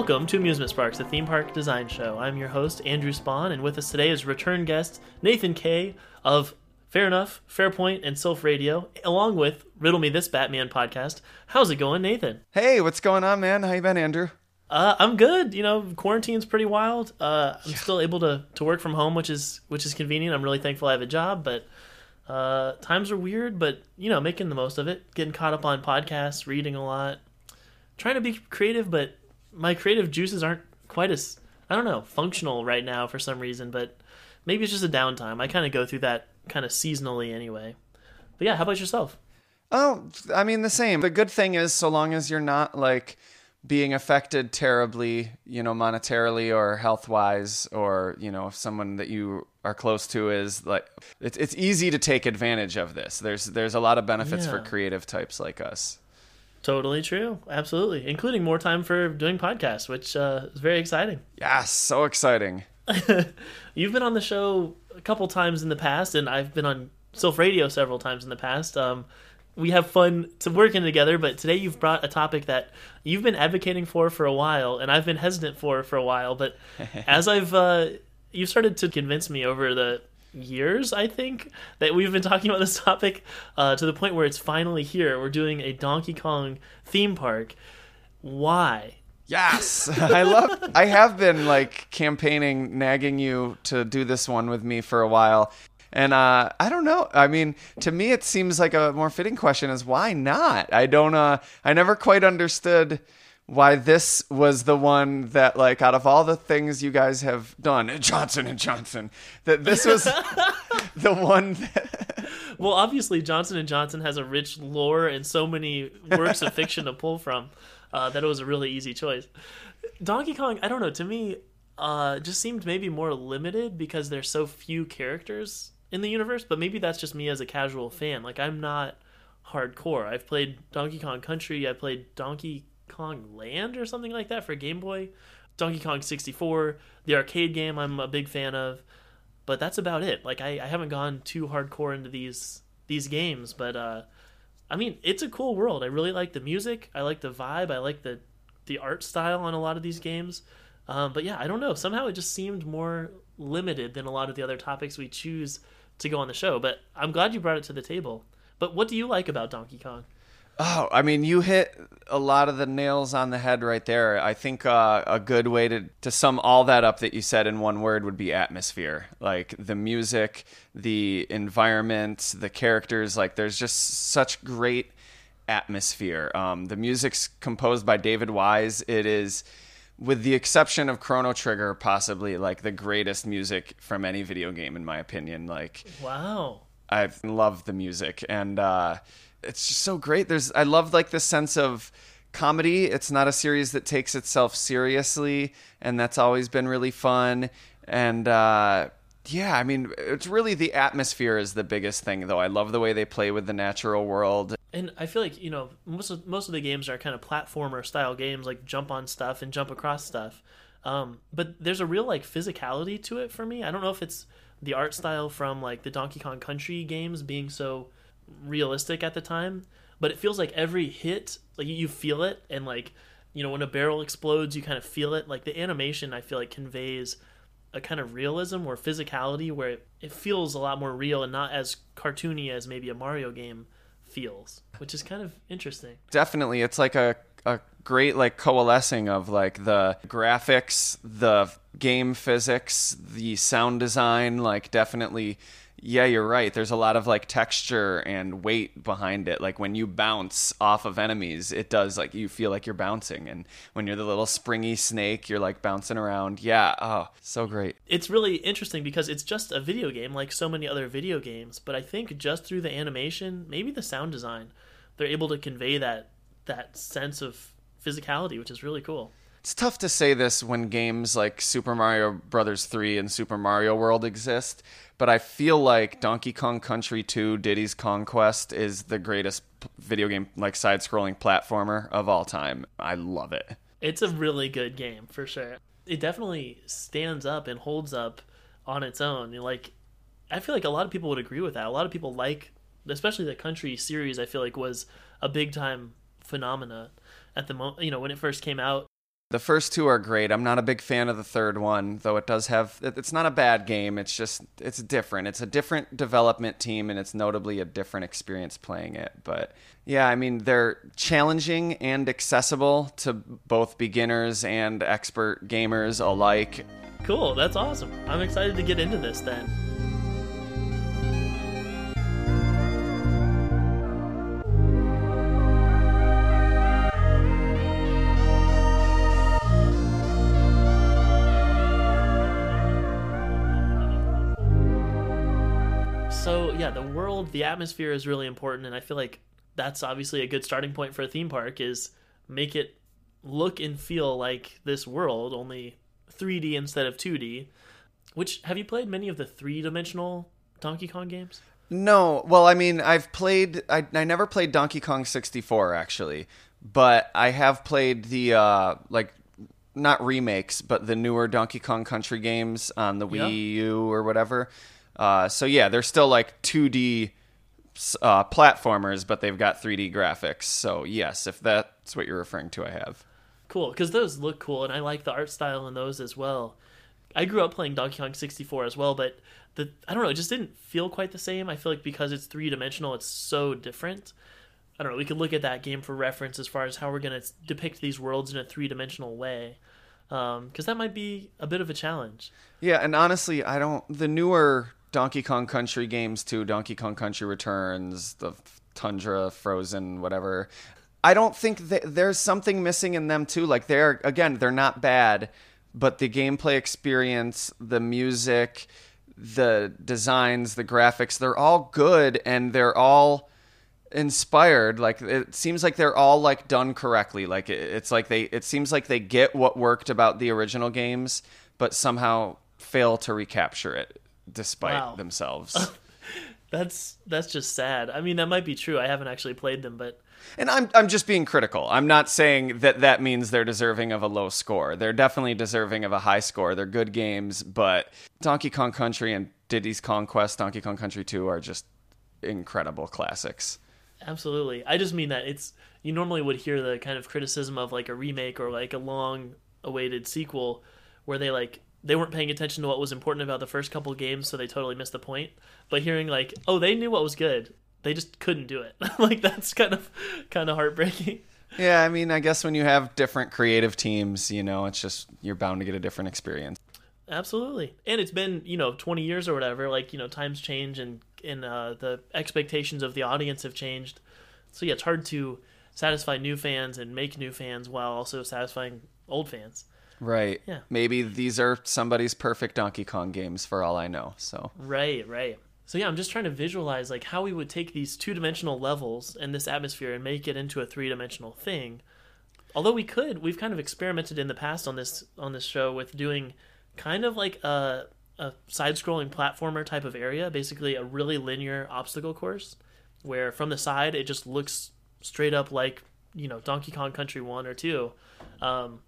Welcome to Amusement Sparks, the theme park design show. I'm your host, Andrew Spawn, and with us today is return guest Nathan Kay of Fair Enough, Fairpoint, and Sylph Radio, along with Riddle Me This Batman podcast. How's it going, Nathan? Hey, what's going on, man? How you been, Andrew? Uh, I'm good. You know, quarantine's pretty wild. Uh, I'm still able to, to work from home, which is which is convenient. I'm really thankful I have a job, but uh, times are weird. But you know, making the most of it, getting caught up on podcasts, reading a lot, trying to be creative, but my creative juices aren't quite as I don't know functional right now for some reason. But maybe it's just a downtime. I kind of go through that kind of seasonally anyway. But yeah, how about yourself? Oh, I mean the same. The good thing is, so long as you're not like being affected terribly, you know, monetarily or health wise, or you know, if someone that you are close to is like, it's it's easy to take advantage of this. There's there's a lot of benefits for creative types like us. Totally true. Absolutely, including more time for doing podcasts, which uh, is very exciting. Yes, so exciting. You've been on the show a couple times in the past, and I've been on Sylph Radio several times in the past. Um, we have fun to working together, but today you've brought a topic that you've been advocating for for a while, and I've been hesitant for for a while. But as I've uh, you've started to convince me over the years, I think that we've been talking about this topic uh, to the point where it's finally here. We're doing a Donkey Kong theme park. Why? Yes, I love. I have been like campaigning, nagging you to do this one with me for a while, and uh, I don't know. I mean, to me, it seems like a more fitting question is why not? I don't. Uh, I never quite understood why this was the one that, like, out of all the things you guys have done, Johnson and Johnson, that this was the one. That, Well, obviously Johnson and Johnson has a rich lore and so many works of fiction to pull from uh, that it was a really easy choice. Donkey Kong, I don't know, to me, uh, just seemed maybe more limited because there's so few characters in the universe. But maybe that's just me as a casual fan. Like I'm not hardcore. I've played Donkey Kong Country. I played Donkey Kong Land or something like that for Game Boy. Donkey Kong 64, the arcade game, I'm a big fan of but that's about it. Like I, I haven't gone too hardcore into these these games, but uh, I mean it's a cool world. I really like the music. I like the vibe. I like the the art style on a lot of these games. Um, but yeah, I don't know. Somehow it just seemed more limited than a lot of the other topics we choose to go on the show. But I'm glad you brought it to the table. But what do you like about Donkey Kong? Oh, I mean, you hit a lot of the nails on the head right there. I think uh, a good way to, to sum all that up that you said in one word would be atmosphere. Like the music, the environment, the characters. Like there's just such great atmosphere. Um, the music's composed by David Wise. It is, with the exception of Chrono Trigger, possibly like the greatest music from any video game, in my opinion. Like Wow. I love the music and uh, it's just so great. There's I love like the sense of comedy. It's not a series that takes itself seriously, and that's always been really fun. And uh, yeah, I mean, it's really the atmosphere is the biggest thing, though. I love the way they play with the natural world. And I feel like you know most of most of the games are kind of platformer style games, like jump on stuff and jump across stuff. Um, but there's a real like physicality to it for me. I don't know if it's the art style from like the Donkey Kong Country games being so realistic at the time, but it feels like every hit, like you feel it, and like you know when a barrel explodes, you kind of feel it. Like the animation, I feel like conveys a kind of realism or physicality where it, it feels a lot more real and not as cartoony as maybe a Mario game feels, which is kind of interesting. definitely it's like a, a great like coalescing of like the graphics the game physics the sound design like definitely yeah you're right. There's a lot of like texture and weight behind it. Like when you bounce off of enemies it does like you feel like you're bouncing. And when you're the little springy snake you're like bouncing around. Yeah. Oh so great. It's really interesting because it's just a video game like so many other video games, but I think just through the animation, maybe the sound design, they're able to convey that that sense of physicality, which is really cool. It's tough to say this when games like Super Mario Brothers 3 and Super Mario World exist, but I feel like Donkey Kong Country 2 Diddy's Kong Quest is the greatest video game like side-scrolling platformer of all time. I love it. It's a really good game for sure. It definitely stands up and holds up on its own. Like I feel like a lot of people would agree with that. A lot of people like especially the country series I feel like was a big time phenomena at the moment, you know, when it first came out. The first two are great. I'm not a big fan of the third one, though it does have it's not a bad game. It's just it's different. It's a different development team and it's notably a different experience playing it. But yeah, I mean, they're challenging and accessible to both beginners and expert gamers alike. Cool, that's awesome. I'm excited to get into this then. Yeah, the world, the atmosphere is really important, and I feel like that's obviously a good starting point for a theme park. Is make it look and feel like this world, only 3D instead of 2D. Which have you played many of the three dimensional Donkey Kong games? No, well, I mean, I've played. I I never played Donkey Kong 64 actually, but I have played the uh like not remakes, but the newer Donkey Kong Country games on the Yeah. Wii U or whatever. Uh, so yeah, they're still like 2D uh, platformers, but they've got 3D graphics. So yes, if that's what you're referring to, I have. Cool, because those look cool, and I like the art style in those as well. I grew up playing Donkey Kong 64 as well, but the I don't know, it just didn't feel quite the same. I feel like because it's three dimensional, it's so different. I don't know. We could look at that game for reference as far as how we're going to depict these worlds in a three dimensional way, because that might be a bit of a challenge. Yeah, and honestly, I don't. The newer Donkey Kong Country games too, Donkey Kong Country Returns, the Tundra, Frozen, whatever. I don't think that there's something missing in them too. Like they're again, they're not bad, but the gameplay experience, the music, the designs, the graphics, they're all good and they're all inspired like it seems like they're all like done correctly like it's like they it seems like they get what worked about the original games but somehow fail to recapture it despite Wow. themselves That's that's just sad. I mean, that might be true. I haven't actually played them, but and i'm i'm just being critical i'm not saying that that means they're deserving of a low score they're definitely deserving of a high score they're good games but donkey kong country and diddy's kong quest donkey kong country 2 are just incredible classics Absolutely. I just mean that it's you normally would hear the kind of criticism of like a remake or like a long awaited sequel where they like they weren't paying attention to what was important about the first couple games so they totally missed the point. But hearing like, "Oh, they knew what was good. They just couldn't do it." like that's kind of kind of heartbreaking. Yeah, I mean, I guess when you have different creative teams, you know, it's just you're bound to get a different experience. Absolutely. And it's been, you know, 20 years or whatever, like, you know, times change and and uh, the expectations of the audience have changed. So yeah, it's hard to satisfy new fans and make new fans while also satisfying old fans. Right. Yeah. Maybe these are somebody's perfect Donkey Kong games for all I know. So, Right, right. So yeah, I'm just trying to visualize like how we would take these two-dimensional levels and this atmosphere and make it into a three-dimensional thing. Although we could, we've kind of experimented in the past on this on this show with doing kind of like a a side-scrolling platformer type of area, basically a really linear obstacle course where from the side it just looks straight up like, you know, Donkey Kong Country 1 or 2. Um,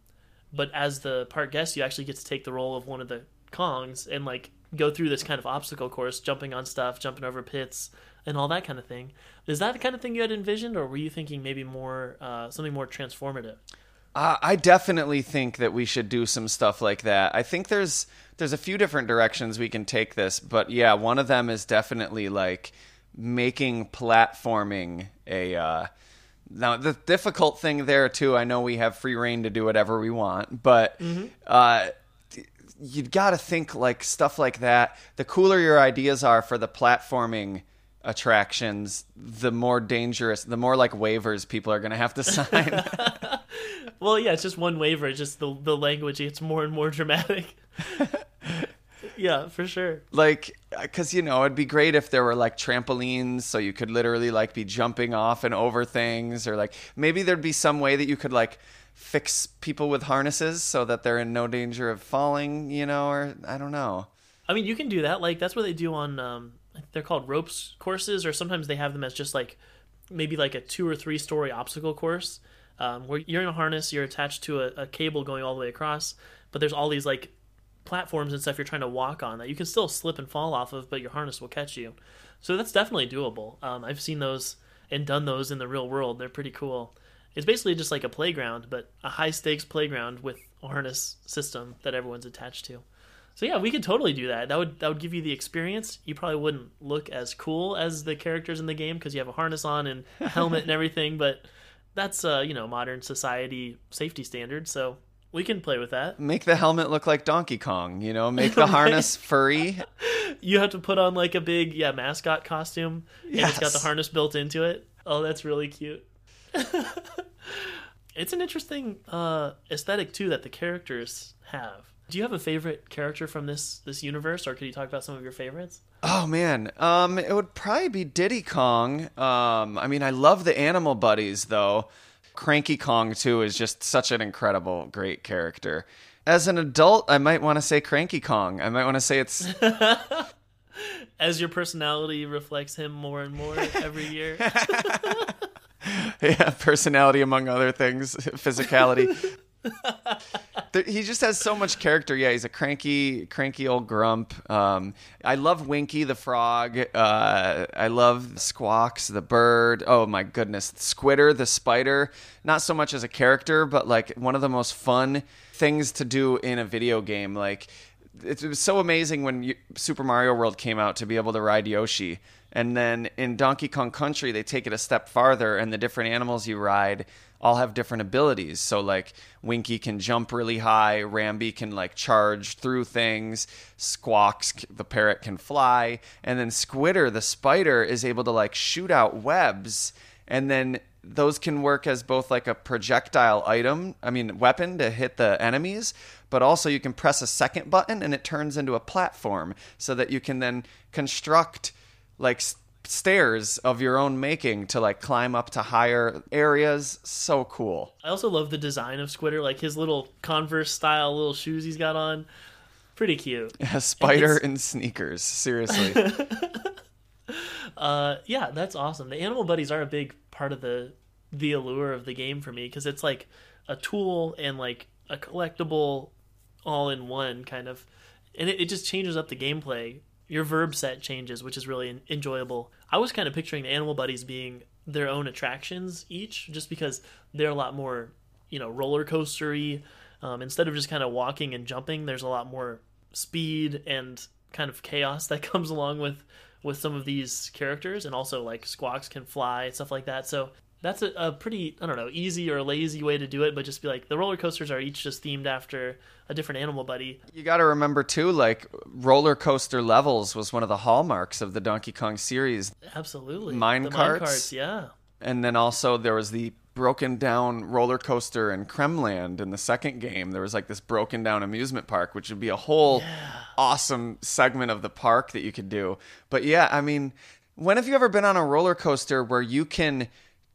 but as the part guest, you actually get to take the role of one of the Kongs and like go through this kind of obstacle course, jumping on stuff, jumping over pits, and all that kind of thing. Is that the kind of thing you had envisioned, or were you thinking maybe more uh, something more transformative? uh, I definitely think that we should do some stuff like that. I think there's there's a few different directions we can take this, but yeah, one of them is definitely like making platforming a uh now the difficult thing there too, I know we have free reign to do whatever we want, but uh you got to think like stuff like that. The cooler your ideas are for the platforming attractions, the more dangerous, the more like waivers people are going to have to sign. Well, yeah, it's just one waiver. It's just the the language gets more and more dramatic. yeah, for sure. like because you know it'd be great if there were like trampolines so you could literally like be jumping off and over things or like maybe there'd be some way that you could like fix people with harnesses so that they're in no danger of falling you know or i don't know I mean, you can do that. Like that's what they do on. Um, they're called ropes courses, or sometimes they have them as just like maybe like a two or three story obstacle course, um, where you're in a harness, you're attached to a, a cable going all the way across, but there's all these like platforms and stuff you're trying to walk on that you can still slip and fall off of, but your harness will catch you. So that's definitely doable. Um, I've seen those and done those in the real world. They're pretty cool. It's basically just like a playground, but a high stakes playground with a harness system that everyone's attached to. So yeah, we could totally do that. That would that would give you the experience. You probably wouldn't look as cool as the characters in the game because you have a harness on and a helmet and everything, but that's uh, you know, modern society safety standards, so we can play with that. Make the helmet look like Donkey Kong, you know, make the harness furry. You have to put on like a big yeah, mascot costume and it's got the harness built into it. Oh, that's really cute. it's an interesting uh aesthetic too that the characters have. Do you have a favorite character from this this universe or could you talk about some of your favorites? Oh man, um, it would probably be Diddy Kong. Um, I mean, I love the Animal Buddies though. Cranky Kong too is just such an incredible, great character. As an adult, I might want to say Cranky Kong. I might want to say it's As your personality reflects him more and more every year. yeah, personality among other things, physicality. He just has so much character. Yeah, he's a cranky, cranky old grump. Um, I love Winky the frog. Uh, I love Squawks the bird. Oh my goodness, Squitter the spider. Not so much as a character, but like one of the most fun things to do in a video game. Like it was so amazing when Super Mario World came out to be able to ride Yoshi. And then in Donkey Kong Country, they take it a step farther, and the different animals you ride all have different abilities. So, like, Winky can jump really high, Rambi can, like, charge through things, Squawks, the parrot, can fly, and then Squitter, the spider, is able to, like, shoot out webs, and then those can work as both like a projectile item, I mean, weapon to hit the enemies, but also you can press a second button and it turns into a platform so that you can then construct like stairs of your own making to like climb up to higher areas. So cool. I also love the design of Squitter, like his little Converse style little shoes he's got on. Pretty cute. A spider It's- in sneakers. Seriously. Uh, yeah, that's awesome. The animal buddies are a big part of the the allure of the game for me because it's like a tool and like a collectible all in one kind of, and it, it just changes up the gameplay. Your verb set changes, which is really enjoyable. I was kind of picturing the animal buddies being their own attractions each, just because they're a lot more, you know, roller coastery. Um, instead of just kind of walking and jumping, there's a lot more speed and kind of chaos that comes along with with some of these characters, and also like Squawks can fly stuff like that. So that's a, a pretty I don't know easy or lazy way to do it, but just be like the roller coasters are each just themed after a different animal buddy. You got to remember too, like roller coaster levels was one of the hallmarks of the Donkey Kong series. Absolutely, Mine carts? mine carts, yeah. And then also there was the broken down roller coaster in Kremland in the second game. There was like this broken down amusement park, which would be a whole awesome segment of the park that you could do. But yeah, I mean, when have you ever been on a roller coaster where you can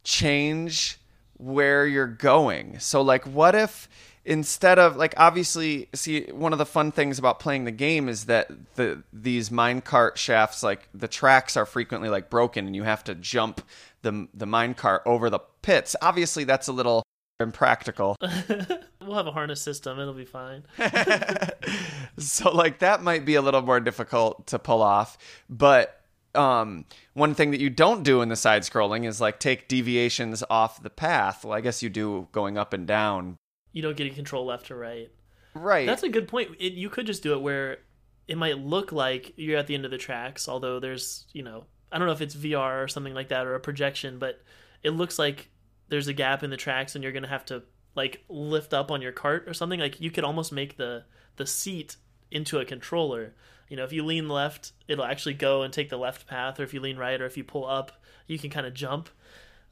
change where you're going? So like what if instead of like obviously see one of the fun things about playing the game is that the these minecart shafts like the tracks are frequently like broken and you have to jump the the minecart over the pits obviously that's a little impractical We'll have a harness system; it'll be fine. so like that might be a little more difficult to pull off but um one thing that you don't do in the side scrolling is like take deviations off the path well i guess you do going up and down You don't get to control left or right. right That's a good point. It, you could just do it where it might look like you're at the end of the tracks, although there's, you know, I don't know if it's VR or something like that or a projection, but it looks like there's a gap in the tracks and you're going to have to like lift up on your cart or something. Like you could almost make the the seat into a controller. You know, if you lean left, it'll actually go and take the left path, or if you lean right, or if you pull up, you can kind of jump.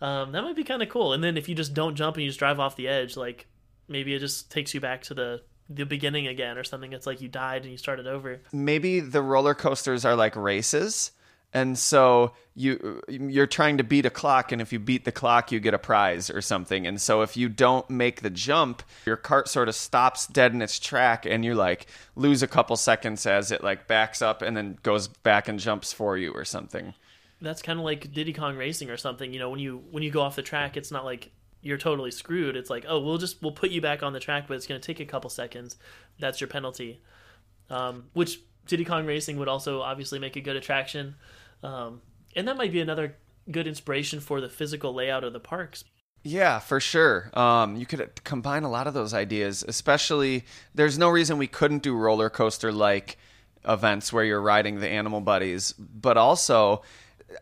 Um, that might be kind of cool. And then if you just don't jump and you just drive off the edge, like maybe it just takes you back to the the beginning again or something. It's like you died and you started over. maybe the roller coasters are like races and so you you're trying to beat a clock and if you beat the clock you get a prize or something and so if you don't make the jump your cart sort of stops dead in its track and you like lose a couple seconds as it like backs up and then goes back and jumps for you or something That's kind of like Diddy Kong Racing or something. You know, when you when you go off the track, it's not like you're totally screwed. It's like, oh, we'll just we'll put you back on the track, but it's going to take a couple seconds. That's your penalty. Um, which Diddy Kong Racing would also obviously make a good attraction, um, and that might be another good inspiration for the physical layout of the parks. Yeah, for sure. Um, you could combine a lot of those ideas, especially there's no reason we couldn't do roller coaster like events where you're riding the animal buddies, but also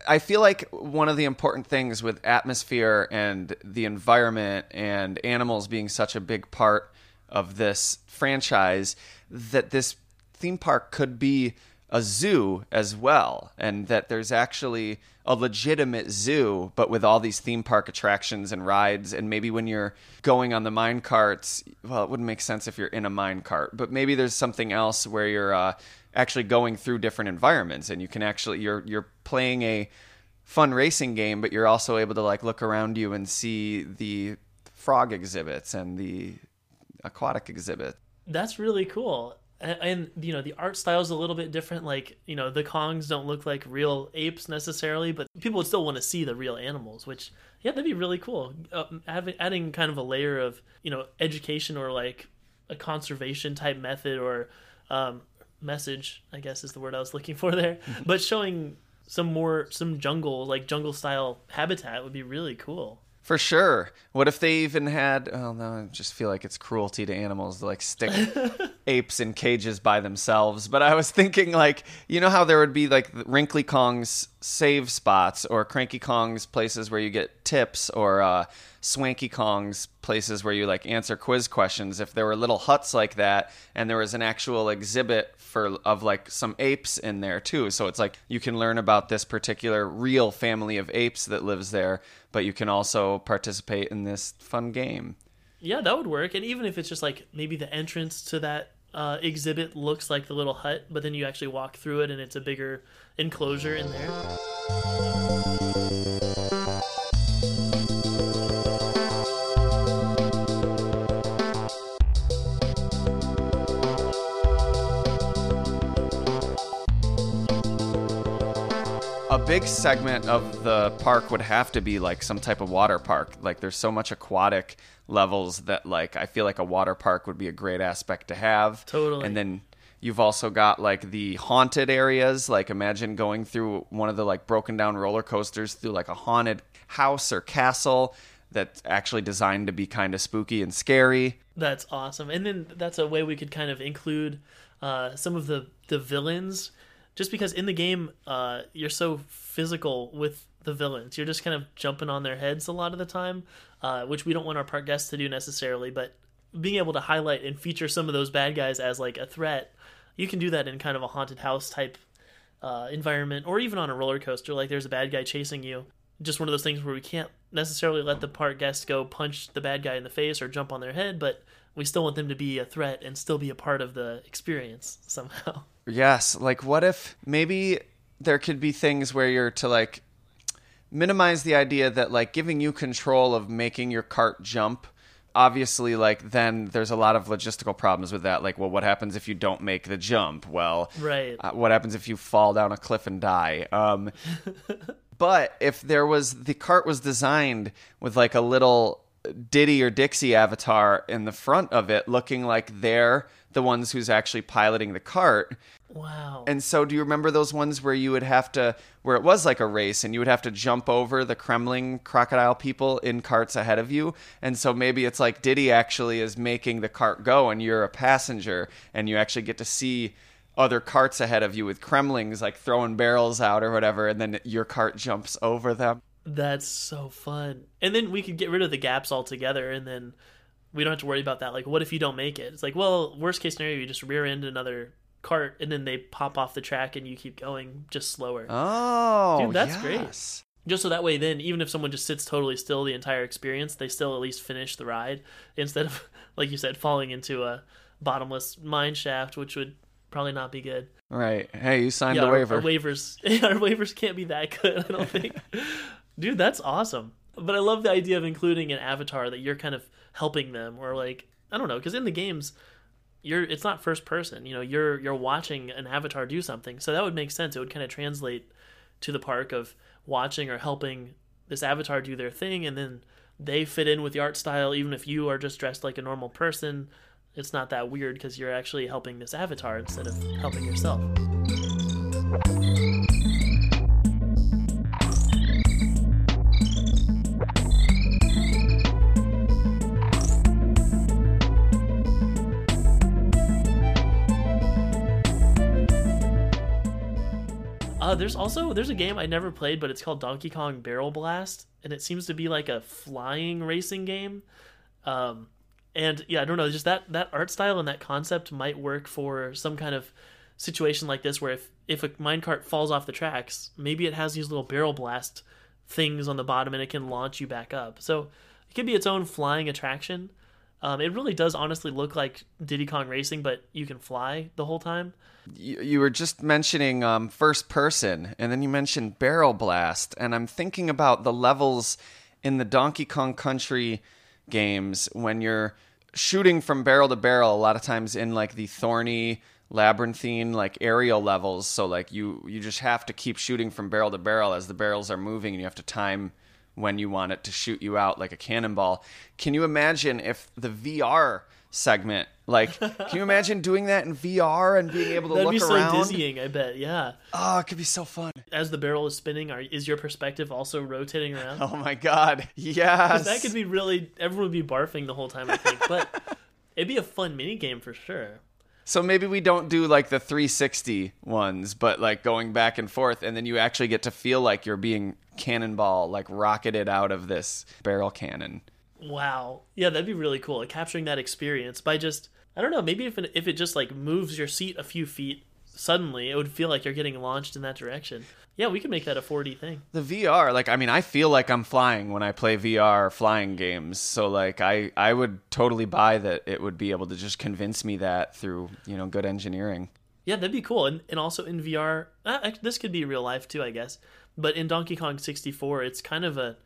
I feel like one of the important things with atmosphere and the environment and animals being such a big part of this franchise that this theme park could be a zoo as well and that there's actually a legitimate zoo but with all these theme park attractions and rides and maybe when you're going on the mine carts well it wouldn't make sense if you're in a mine cart but maybe there's something else where you're uh, actually going through different environments and you can actually you're you're playing a fun racing game but you're also able to like look around you and see the frog exhibits and the aquatic exhibit That's really cool. And, you know the art style is a little bit different. Like you know the Kongs don't look like real apes necessarily, but people would still want to see the real animals. Which yeah, that'd be really cool. Uh, having adding kind of a layer of you know education or like a conservation type method or um, message, I guess is the word I was looking for there. but showing some more some jungle like jungle style habitat would be really cool. For sure. What if they even had? Oh no, I just feel like it's cruelty to animals to like stick apes in cages by themselves. But I was thinking, like, you know how there would be like Wrinkly Kong's save spots or Cranky Kong's places where you get tips or uh, Swanky Kong's places where you like answer quiz questions. If there were little huts like that, and there was an actual exhibit for of like some apes in there too, so it's like you can learn about this particular real family of apes that lives there, but you can also participate in this fun game. Yeah, that would work. And even if it's just like maybe the entrance to that uh, exhibit looks like the little hut, but then you actually walk through it and it's a bigger enclosure in there. a big segment of the park would have to be like some type of water park. Like there's so much aquatic levels that like I feel like a water park would be a great aspect to have. Totally. And then you've also got like the haunted areas. Like imagine going through one of the like broken down roller coasters through like a haunted house or castle that's actually designed to be kind of spooky and scary. That's awesome. And then that's a way we could kind of include uh, some of the, the villains. Just because in the game, uh, you're so physical with the villains. You're just kind of jumping on their heads a lot of the time, uh, which we don't want our park guests to do necessarily. But being able to highlight and feature some of those bad guys as like a threat, you can do that in kind of a haunted house type uh, environment, or even on a roller coaster. Like there's a bad guy chasing you. Just one of those things where we can't necessarily let the park guests go punch the bad guy in the face or jump on their head, but we still want them to be a threat and still be a part of the experience somehow. Yes, like what if maybe there could be things where you're to like minimize the idea that like giving you control of making your cart jump obviously like then there's a lot of logistical problems with that. Like well what happens if you don't make the jump? Well Right. uh, what happens if you fall down a cliff and die? Um but if there was the cart was designed with like a little Diddy or Dixie avatar in the front of it looking like they're the ones who's actually piloting the cart Wow. and so, do you remember those ones where you would have to, where it was like a race, and you would have to jump over the Kremling crocodile people in carts ahead of you? And so maybe it's like Diddy actually is making the cart go, and you're a passenger, and you actually get to see other carts ahead of you with Kremlings like throwing barrels out or whatever, and then your cart jumps over them. That's so fun. And then we could get rid of the gaps altogether and then we don't have to worry about that. Like, what if you don't make it? It's like, well, worst case scenario, you just rear end another cart and then they pop off the track and you keep going just slower. Oh, Dude, that's great. Just so that way, then, even if someone just sits totally still the entire experience, they still at least finish the ride instead of, like you said, falling into a bottomless mine shaft, which would probably not be good. Right. Hey, you signed yeah, the our- waiver. Our, waivers, our waivers can't be that good. I don't think. Dude, that's awesome. But I love the idea of including an avatar that you're kind of helping them, or like I don't know, because in the games, you're it's not first person. You know, you're you're watching an avatar do something, so that would make sense. It would kind of translate to the park of watching or helping this avatar do their thing, and then they fit in with the art style. Even if you are just dressed like a normal person, it's not that weird because you're actually helping this avatar instead of helping yourself. Uh, there's also there's a game I never played, but it's called Donkey Kong Barrel Blast, and it seems to be like a flying racing game. Um, and yeah, I don't know, just that that art style and that concept might work for some kind of situation like this, where if if a minecart falls off the tracks, maybe it has these little barrel blast things on the bottom, and it can launch you back up. So it could be its own flying attraction. Um, it really does honestly look like Diddy Kong Racing, but you can fly the whole time. You, you were just mentioning um, first person, and then you mentioned barrel blast, and I'm thinking about the levels in the Donkey Kong Country games when you're shooting from barrel to barrel. A lot of times in like the thorny labyrinthine like aerial levels so like you you just have to keep shooting from barrel to barrel as the barrels are moving and you have to time when you want it to shoot you out like a cannonball. Can you imagine if the VR segment, like, can you imagine doing that in VR and being able to That'd look be so around? dizzying, I bet. Yeah. Oh, it could be so fun. As the barrel is spinning, are, is your perspective also rotating around? Oh my god, yes. That could be really. Everyone would be barfing the whole time, I think. But it'd be a fun mini game for sure. So maybe we don't do like the 360 ones, but like going back and forth, and then you actually get to feel like you're being cannonball, like rocketed out of this barrel cannon. Wow. Yeah, that'd be really cool. Like, capturing that experience by just I don't know, maybe if it, if it just like moves your seat a few feet suddenly, it would feel like you're getting launched in that direction. Yeah, we could make that a 4D thing. The VR, like I mean, I feel like I'm flying when I play VR flying games. So like I I would totally buy that it would be able to just convince me that through, you know, good engineering. Yeah, that'd be cool. And, and also in VR, uh, this could be real life too, I guess. But in Donkey Kong 64, it's kind of a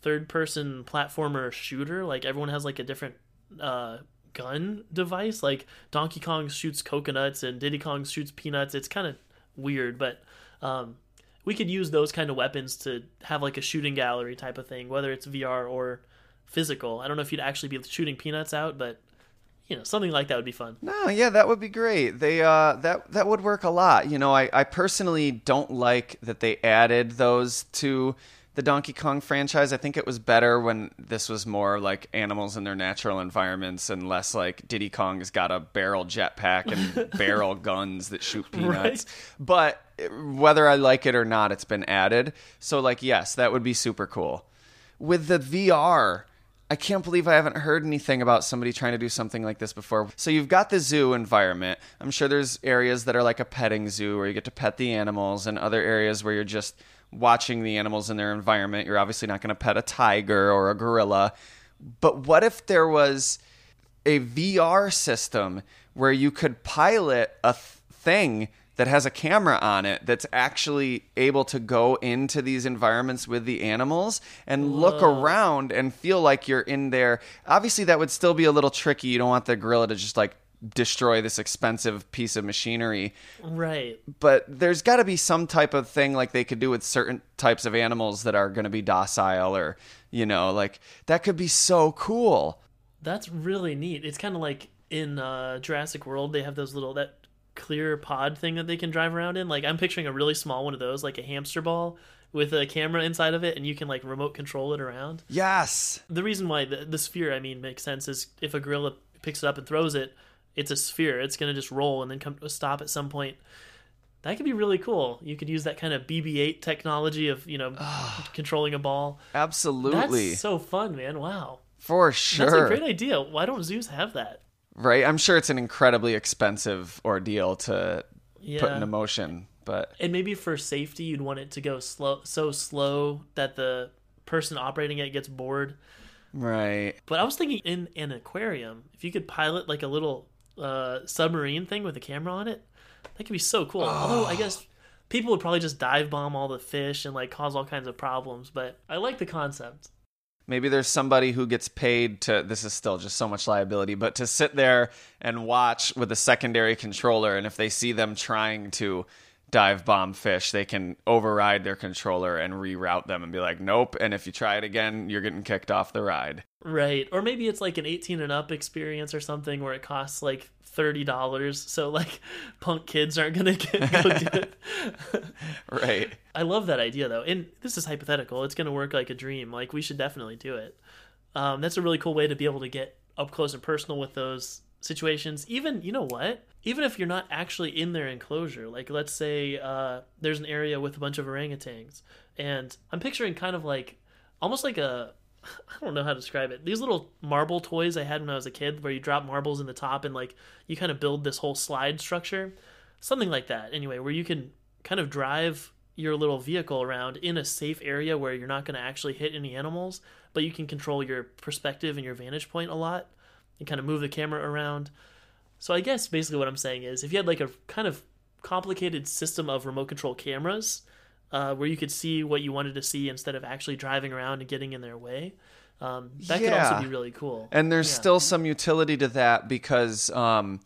third person platformer shooter. Like everyone has like a different uh, gun device. Like Donkey Kong shoots coconuts and Diddy Kong shoots peanuts. It's kind of weird, but um, we could use those kind of weapons to have like a shooting gallery type of thing, whether it's VR or physical. I don't know if you'd actually be shooting peanuts out, but you know, something like that would be fun. No, yeah, that would be great. They uh that that would work a lot. You know, I I personally don't like that they added those to the Donkey Kong franchise. I think it was better when this was more like animals in their natural environments and less like Diddy Kong's got a barrel jetpack and barrel guns that shoot peanuts. But whether I like it or not, it's been added. So like yes, that would be super cool. With the VR, I can't believe I haven't heard anything about somebody trying to do something like this before. So you've got the zoo environment. I'm sure there's areas that are like a petting zoo where you get to pet the animals and other areas where you're just watching the animals in their environment. You're obviously not going to pet a tiger or a gorilla. But what if there was a VR system where you could pilot a th- thing that has a camera on it that's actually able to go into these environments with the animals and look around and feel like you're in there. Obviously, that would still be a little tricky. You don't want the gorilla to just like destroy this expensive piece of machinery. Right. But there's got to be some type of thing like they could do with certain types of animals that are going to be docile or, you know, like that could be so cool. That's really neat. It's kind of like in uh, Jurassic World, they have those little that clear pod thing that they can drive around in. Like I'm picturing a really small one of those, like a hamster ball with a camera inside of it, and you can like remote control it around. Yes. The reason why the, the sphere, I mean, makes sense is if a gorilla picks it up and throws it, it's a sphere. It's gonna just roll and then come to a stop at some point. That could be really cool. You could use that kind of BB-8 technology of you know controlling a ball. Absolutely. That's so fun, man! Wow, For sure. that's a great idea. Why don't zoos have that? Right? I'm sure it's an incredibly expensive ordeal to Yeah. put into motion, but and maybe for safety you'd want it to go slow so slow that the person operating it gets bored right. but i was thinking in an aquarium if you could pilot like a little uh, submarine thing with a camera on it that could be so cool although i guess people would probably just dive bomb all the fish and like cause all kinds of problems but i like the concept Maybe there's somebody who gets paid to this is still just so much liability, but to sit there and watch with a secondary controller and if they see them trying to dive bomb fish, they can override their controller and reroute them and be like, "Nope." And if you try it again, you're getting kicked off the ride. right or maybe it's like an 18 and up experience or something where it costs like $30 so like punk kids aren't gonna get go do it Right. I love that idea though, and this is hypothetical. It's to work like a dream. Like we should definitely do it. Um, that's a really cool way to be able to get up close and personal with those situations. Even you know what? Even if you're not actually in their enclosure, like let's say uh, there's an area with a bunch of orangutans, and I'm picturing kind of like almost like a I don't know how to describe it. These little marble toys I had when I was a kid, where you drop marbles in the top and like you kind of build this whole slide structure, something like that. Anyway, where you can kind of drive your little vehicle around in a safe area where you're not going to actually hit any animals, but you can control your perspective and your vantage point a lot and kind of move the camera around. So I guess basically what I'm saying is if you had like a kind of complicated system of remote control cameras uh, where you could see what you wanted to see instead of actually driving around and getting in their way. Um, that could also be really cool. And there's Yeah. still some utility to that because um,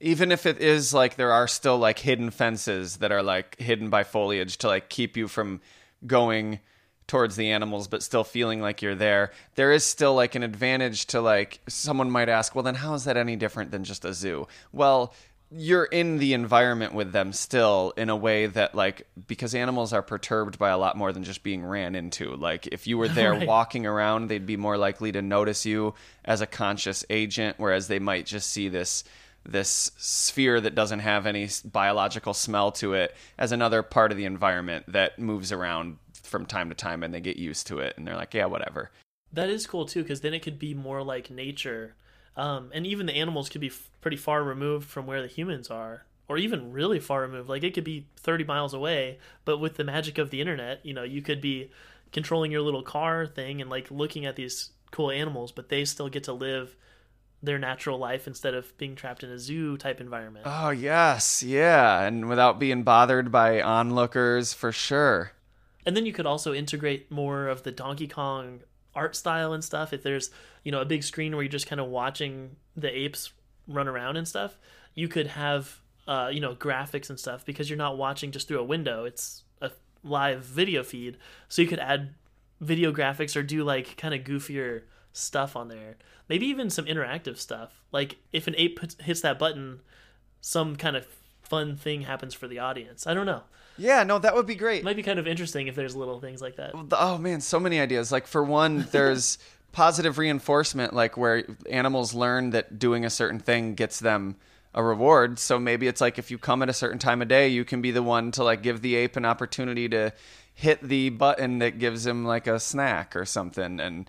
even if it is like there are still like hidden fences that are like hidden by foliage to like keep you from going towards the animals but still feeling like you're there there is still like an advantage to like someone might ask well then how is that any different than just a zoo well you're in the environment with them still in a way that like because animals are perturbed by a lot more than just being ran into like if you were there Right. walking around they'd be more likely to notice you as a conscious agent whereas they might just see this this sphere that doesn't have any biological smell to it as another part of the environment that moves around from time to time and they get used to it and they're like yeah whatever That is cool too, because then it could be more like nature, um, and even the animals could be f- pretty far removed from where the humans are, or even really far removed. Like it could be thirty miles away, but with the magic of the internet, you know, you could be controlling your little car thing and like looking at these cool animals, but they still get to live their natural life instead of being trapped in a zoo type environment. oh yes yeah and without being bothered by onlookers for sure And then you could also integrate more of the Donkey Kong art style and stuff. If there's, you know, a big screen where you're just kind of watching the apes run around and stuff, you could have, uh, you know, graphics and stuff because you're not watching just through a window. It's a live video feed. So you could add video graphics or do like kind of goofier stuff on there. Maybe even some interactive stuff. Like if an ape puts, hits that button, some kind of fun thing happens for the audience. I don't know. yeah no that would be great might be kind of interesting if there's little things like that. oh man so many ideas like for one there's positive reinforcement like where animals learn that doing a certain thing gets them a reward. So maybe it's like if you come at a certain time of day you can be the one to like give the ape an opportunity to hit the button that gives him like a snack or something. And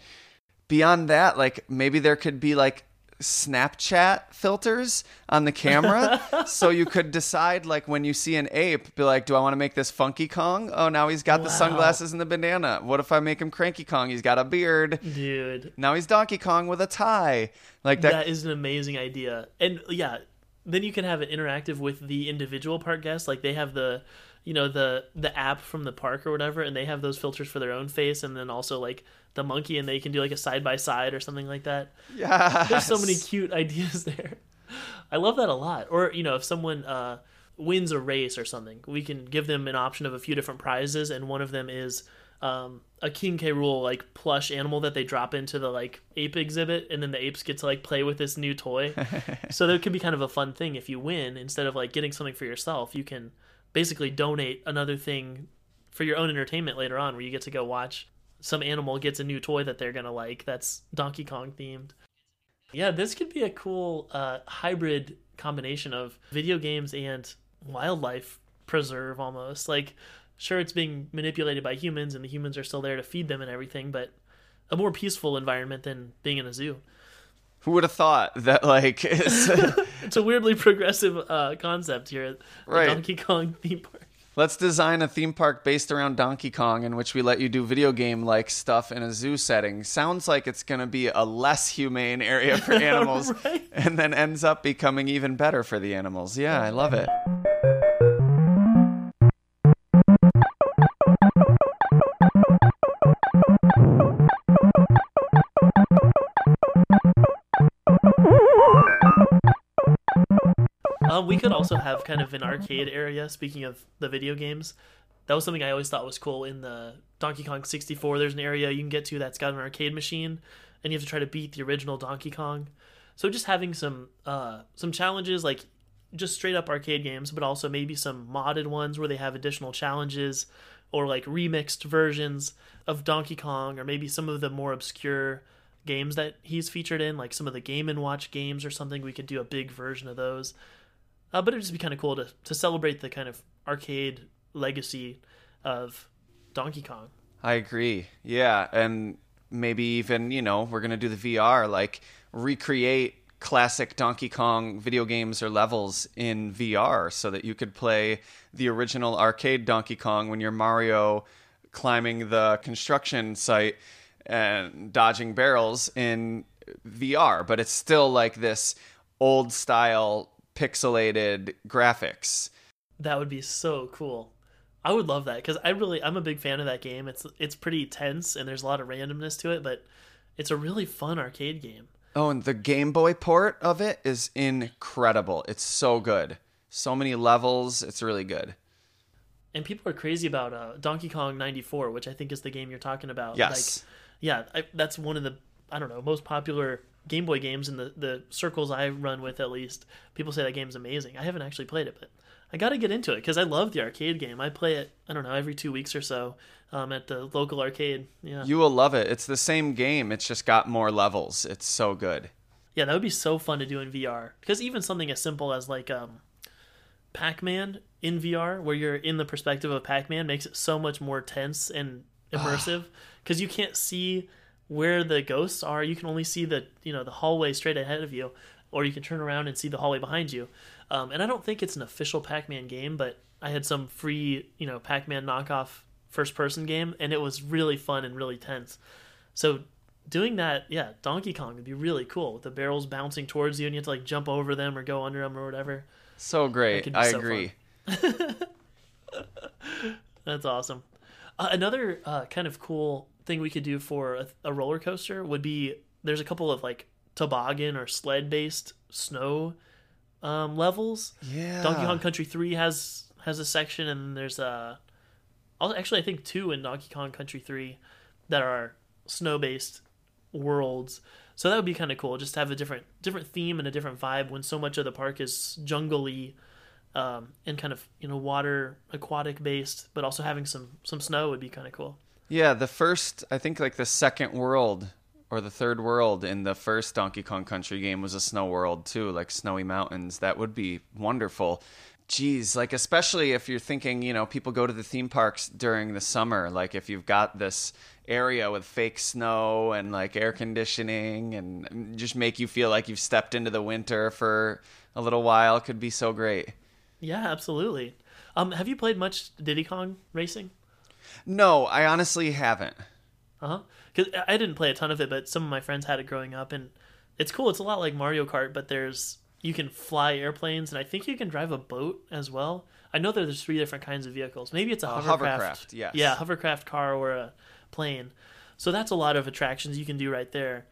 beyond that like maybe there could be like Snapchat filters on the camera so you could decide like when you see an ape be like do I want to make this Funky Kong? Oh now he's got the sunglasses and the banana what if I make him Cranky Kong? He's got a beard. Dude, now he's Donkey Kong with a tie. Like that, that is an amazing idea. And yeah, then you can have it interactive with the individual part guests. Like they have the, you know, the the app from the park or whatever, and they have those filters for their own face, and then also like the monkey, and they can do like a side by side or something like that. yeah There's so many cute ideas there. I love that a lot. Or you know, if someone uh, wins a race or something, we can give them an option of a few different prizes, and one of them is um, a King K. Rool like plush animal that they drop into the like ape exhibit, and then the apes get to like play with this new toy. so that could be kind of a fun thing if you win. Instead of like getting something for yourself, you can basically donate another thing for your own entertainment later on, where you get to go watch some animal gets a new toy that they're gonna like that's Donkey Kong themed. Yeah, this could be a cool uh, hybrid combination of video games and wildlife preserve almost. Like, sure, it's being manipulated by humans and the humans are still there to feed them and everything, but a more peaceful environment than being in a zoo. Who would have thought that like it's, It's a weirdly progressive uh, concept here at the Right. Donkey Kong theme park. let's design a theme park based around Donkey Kong in which we let you do video game like stuff in a zoo setting sounds like it's going to be a less humane area for animals Right. and then ends up becoming even better for the animals yeah I love it also have kind of an arcade area. Speaking of the video games, that was something I always thought was cool. In the Donkey Kong 64, there's an area you can get to that's got an arcade machine, and you have to try to beat the original Donkey Kong. So just having some uh, some challenges, like just straight up arcade games, but also maybe some modded ones where they have additional challenges or like remixed versions of Donkey Kong, or maybe some of the more obscure games that he's featured in, like some of the Game and Watch games or something. We could do a big version of those. Uh, but it'd just be kind of cool to to celebrate the kind of arcade legacy of Donkey Kong. I agree. Yeah, and maybe even you know we're gonna do the VR like recreate classic Donkey Kong video games or levels in VR so that you could play the original arcade Donkey Kong when you're Mario climbing the construction site and dodging barrels in VR, but it's still like this old style pixelated graphics. That would be so cool. I would love that because I really I'm a big fan of that game. It's it's pretty tense and there's a lot of randomness to it, but it's a really fun arcade game. Oh, and the Game Boy port of it is incredible. It's so good. So many levels. It's really good. And people are crazy about uh, Donkey Kong 94, which I think is the game you're talking about. Yes. Like, yeah, I, that's one of the I don't know most popular Game Boy games in the the circles I run with. At least people say that game's amazing. I haven't actually played it, but I got to get into it because I love the arcade game. I play it I don't know every two weeks or so um, at the local arcade. Yeah, You will love it. It's the same game. It's just got more levels. It's so good. yeah, that would be so fun to do in VR because even something as simple as like um, Pac-Man in VR, where you're in the perspective of Pac-Man, makes it so much more tense and immersive because you can't see where the ghosts are. You can only see the you know the hallway straight ahead of you, or you can turn around and see the hallway behind you. Um, and I don't think it's an official Pac-Man game, but I had some free you know Pac-Man knockoff first-person game, and it was really fun and really tense. So doing that, yeah, Donkey Kong would be really cool with the barrels bouncing towards you, and you have to like jump over them or go under them or whatever. So great. I so agree. That's awesome. Uh, another uh, kind of cool thing we could do for a, a roller coaster would be there's a couple of like toboggan or sled based snow um, levels. Yeah. Donkey Kong Country Three has has a section, and there's a actually I think two in Donkey Kong Country Three that are snow based worlds. So that would be kind of cool, just to have a different different theme and a different vibe when so much of the park is jungly um, and kind of you know water aquatic based, but also having some some snow would be kind of cool. Yeah, the first, I think like the second world or the third world in the first Donkey Kong Country game was a snow world too, like snowy mountains. That would be wonderful. Geez, like especially if you're thinking, you know, people go to the theme parks during the summer. Like if you've got this area with fake snow and like air conditioning and just make you feel like you've stepped into the winter for a little while could be so great. Yeah, absolutely. Um, have you played much Diddy Kong racing? No, I honestly haven't. Uh huh. Because I didn't play a ton of it, but some of my friends had it growing up, and it's cool. It's a lot like Mario Kart, but there's you can fly airplanes, and I think you can drive a boat as well. I know that there's three different kinds of vehicles. Maybe it's a, A hovercraft. hovercraft, yes. Yeah, hovercraft car or a plane. So that's a lot of attractions you can do right there.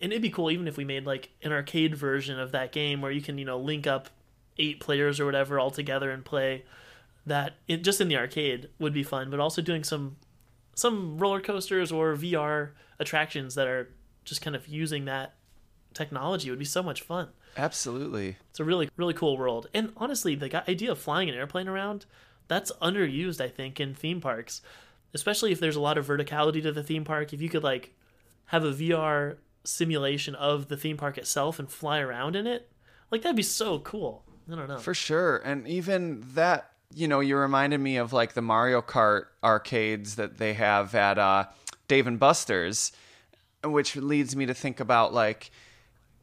And it'd be cool even if we made like an arcade version of that game where you can, you know, link up eight players or whatever all together and play that it, just in the arcade would be fun, but also doing some some roller coasters or VR attractions that are just kind of using that technology would be so much fun. Absolutely. It's a really really cool world. And honestly, the idea of flying an airplane around that's underused I think in theme parks, especially if there's a lot of verticality to the theme park. If you could like have a VR simulation of the theme park itself and fly around in it, like that'd be so cool. I don't know. For sure. And even that, you know, you reminded me of like the Mario Kart arcades that they have at uh, Dave and Buster's, which leads me to think about like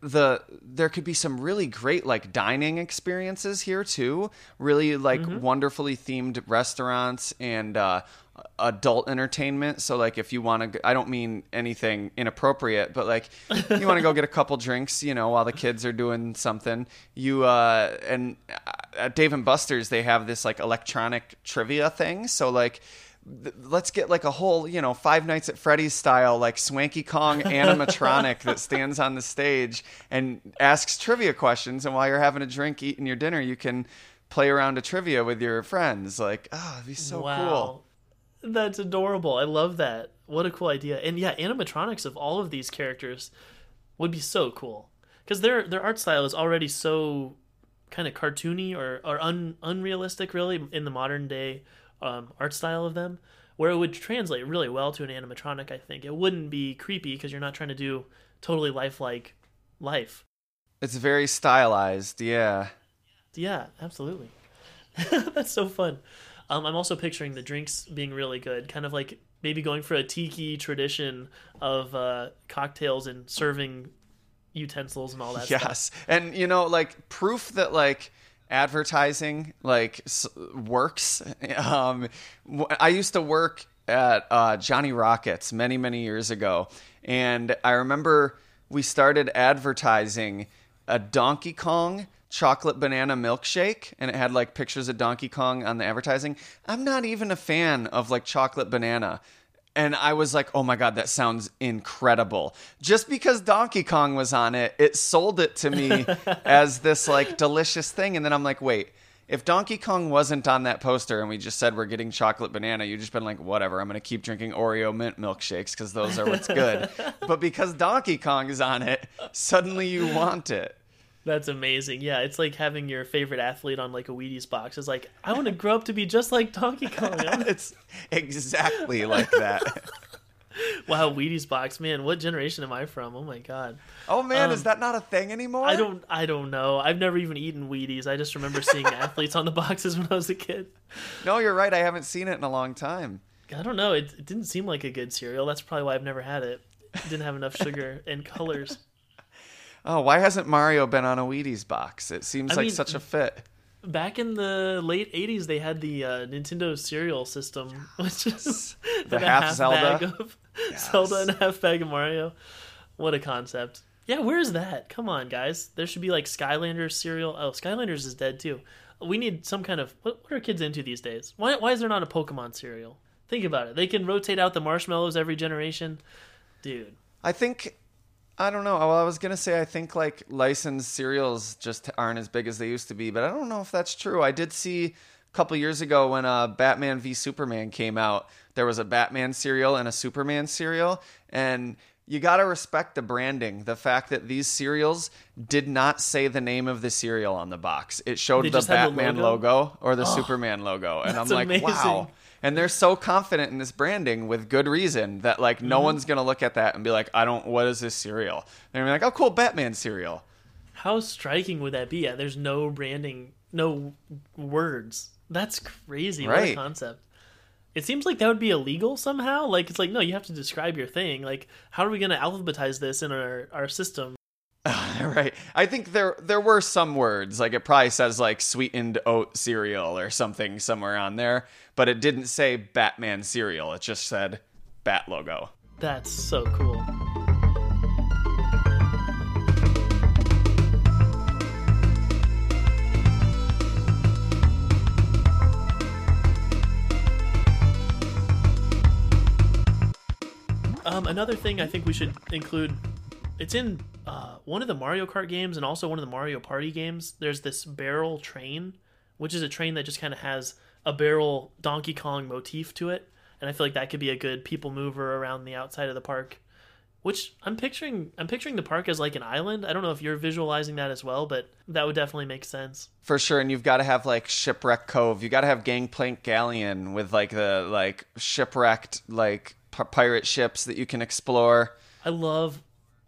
the there could be some really great like dining experiences here too really like wonderfully themed restaurants and uh adult entertainment. So like if you want to i don't mean anything inappropriate but like you want to go get a couple drinks you know while the kids are doing something you uh and at dave and buster's they have this like electronic trivia thing. So like let's get like a whole you know five nights at freddy's style like swanky kong animatronic that stands on the stage and asks trivia questions. And while you're having a drink eating your dinner you can play around a trivia with your friends. Like oh it'd be so cool That's adorable. I love that. What a cool idea. And yeah, animatronics of all of these characters would be so cool because their their art style is already so kind of cartoony or or un, unrealistic really in the modern day um, art style of them. where it would translate really well to an animatronic. I think it wouldn't be creepy because you're not trying to do totally lifelike life. It's very stylized, yeah. Yeah, absolutely. That's so fun. Um, I'm also picturing the drinks being really good, kind of like maybe going for a tiki tradition of uh, cocktails and serving utensils and all that yes. stuff. And you know, like proof that like advertising like works. Um, I used to work at uh, Johnny Rockets many many years ago, and I remember we started advertising a Donkey Kong chocolate banana milkshake and it had like pictures of Donkey Kong on the advertising. I'm not even a fan of like chocolate banana. And I was like, oh my God, that sounds incredible. Just because Donkey Kong was on it, it sold it to me as this like delicious thing. And then I'm like, wait, if Donkey Kong wasn't on that poster and we just said we're getting chocolate banana, you'd just been like, whatever, I'm going to keep drinking Oreo mint milkshakes because those are what's good. but because Donkey Kong is on it, suddenly you want it. That's amazing. Yeah, it's like having your favorite athlete on like a Wheaties box. It's like I want to grow up to be just like Donkey Kong. it's exactly like that. wow, Wheaties box, man. What generation am I from? Oh my god. Oh man, Um, is that not a thing anymore? I don't. I don't know. I've never even eaten Wheaties. I just remember seeing athletes on the boxes when I was a kid. No, you're right. I haven't seen it in a long time. I don't know. It, it didn't seem like a good cereal. That's probably why I've never had it. It didn't have enough sugar and colors. Oh, why hasn't Mario been on a Wheaties box? It seems I like mean, such a fit. Back in the late '80s, they had the uh, Nintendo cereal system, which is The half half Zelda. bag of Zelda and half bag of Mario. What a concept! Yeah, where's that? Come on, guys. There should be like Skylanders cereal. Oh, Skylanders is dead too. We need some kind of what, what are kids into these days? Why why is there not a Pokemon cereal? Think about it. They can rotate out the marshmallows every generation, dude. I think I don't know. Well, I was gonna say I think like licensed cereals just aren't as big as they used to be, but I don't know if that's true. I did see a couple years ago when uh, Batman v Superman came out. There was a Batman cereal and a Superman cereal, and you gotta respect the branding. The fact that these cereals did not say the name of the cereal on the box. It showed They the Batman logo? Oh, logo? or the Superman logo, and I'm like, amazing. wow. And they're so confident in this branding with good reason that like no Mm-hmm. one's gonna look at that and be like, I don't. What is this cereal? They're gonna be like, oh, cool, Batman cereal. How striking would that be? Yeah, there's no branding, no words. That's crazy. What a Right. concept. It seems like that would be illegal somehow. Like it's like no, you have to describe your thing. Like how are we going to alphabetize this in our our system? right. I think there there were some words like it probably says like sweetened oat cereal or something somewhere on there, but it didn't say Batman cereal. It just said Bat logo. That's so cool. Um, another thing I think we should include, it's in uh, one of the Mario Kart games and also one of the Mario Party games. There's this barrel train, which is a train that just kind of has a barrel Donkey Kong motif to it, and I feel like that could be a good people mover around the outside of the park. Which I'm picturing, I'm picturing the park as like an island. I don't know if you're visualizing that as well, but that would definitely make sense. For sure, and you've got to have like shipwreck cove. You got to have gangplank galleon with like the like shipwrecked like p- pirate ships that you can explore. I love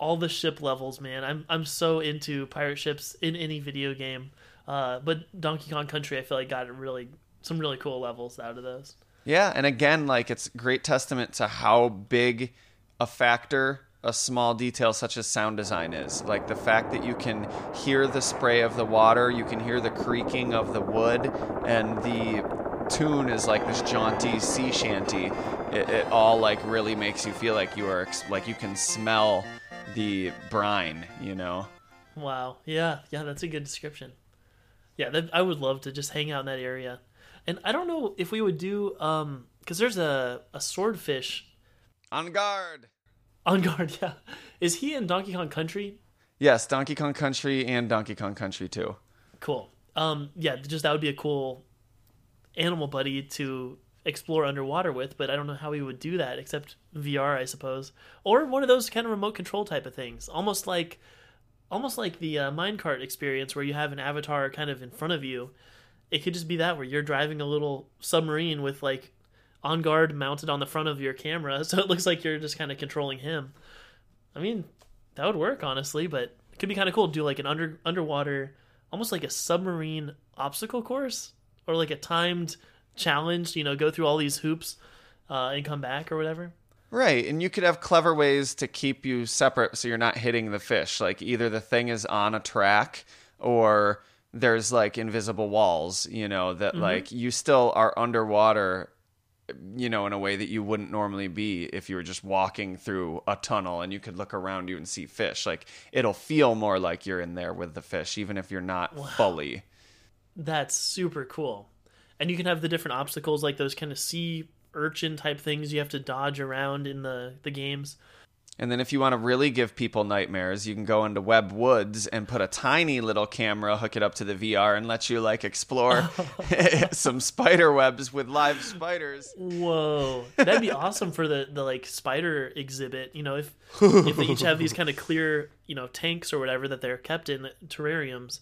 all the ship levels, man. I'm I'm so into pirate ships in any video game. Uh, but Donkey Kong Country, I feel like got really some really cool levels out of those. Yeah, and again, like it's great testament to how big a factor a small detail such as sound design is. Like the fact that you can hear the spray of the water, you can hear the creaking of the wood, and the tune is like this jaunty sea shanty. It, it all like really makes you feel like you are ex- like you can smell the brine, you know. Wow. Yeah, yeah, that's a good description. Yeah, that, I would love to just hang out in that area. And I don't know if we would do um because there's a a swordfish Enguarde. on guard. Yeah, is he in Donkey Kong Country? Yes, Donkey Kong Country and Donkey Kong Country 2. Cool. Um, yeah, just that would be a cool animal buddy to explore underwater with, but I don't know how we would do that except VR, I suppose, or one of those kind of remote control type of things, almost like, almost like the uh, minecart experience where you have an avatar kind of in front of you. It could just be that where you're driving a little submarine with like Enguarde mounted on the front of your camera, so it looks like you're just kind of controlling him. I mean, that would work honestly, but it could be kind of cool to do like an under underwater, almost like a submarine obstacle course or like a timed challenge. You know, go through all these hoops uh, and come back or whatever. Right, and you could have clever ways to keep you separate so you're not hitting the fish. Like either the thing is on a track or there's like invisible walls, you know, that like you still are underwater you know, in a way that you wouldn't normally be if you were just walking through a tunnel and you could look around you and see fish. Like it'll feel more like you're in there with the fish, even if you're not fully. That's super cool. And you can have the different obstacles, like those kind of sea urchin type things you have to dodge around in the, the games. And then if you want to really give people nightmares, you can go into Web Woods and put a tiny little camera, hook it up to the VR, and let you like explore some spider webs with live spiders. Whoa, that'd be awesome for the the like spider exhibit. You know, if if they each have these kind of clear, you know, tanks or whatever that they're kept in terrariums,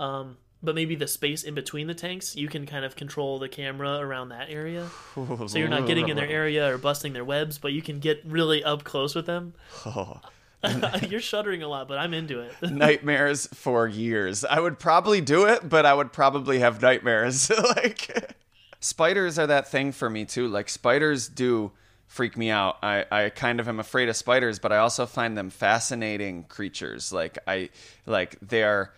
um, but maybe the space in between the tanks, you can kind of control the camera around that area, so you're not getting in their area or busting their webs, but you can get really up close with them. you're shuddering a lot, but I'm into it. nightmares for years. I would probably do it, but I would probably have nightmares. like spiders are that thing for me too. Like spiders do freak me out. I, I kind of am afraid of spiders, but I also find them fascinating creatures. Like I like they are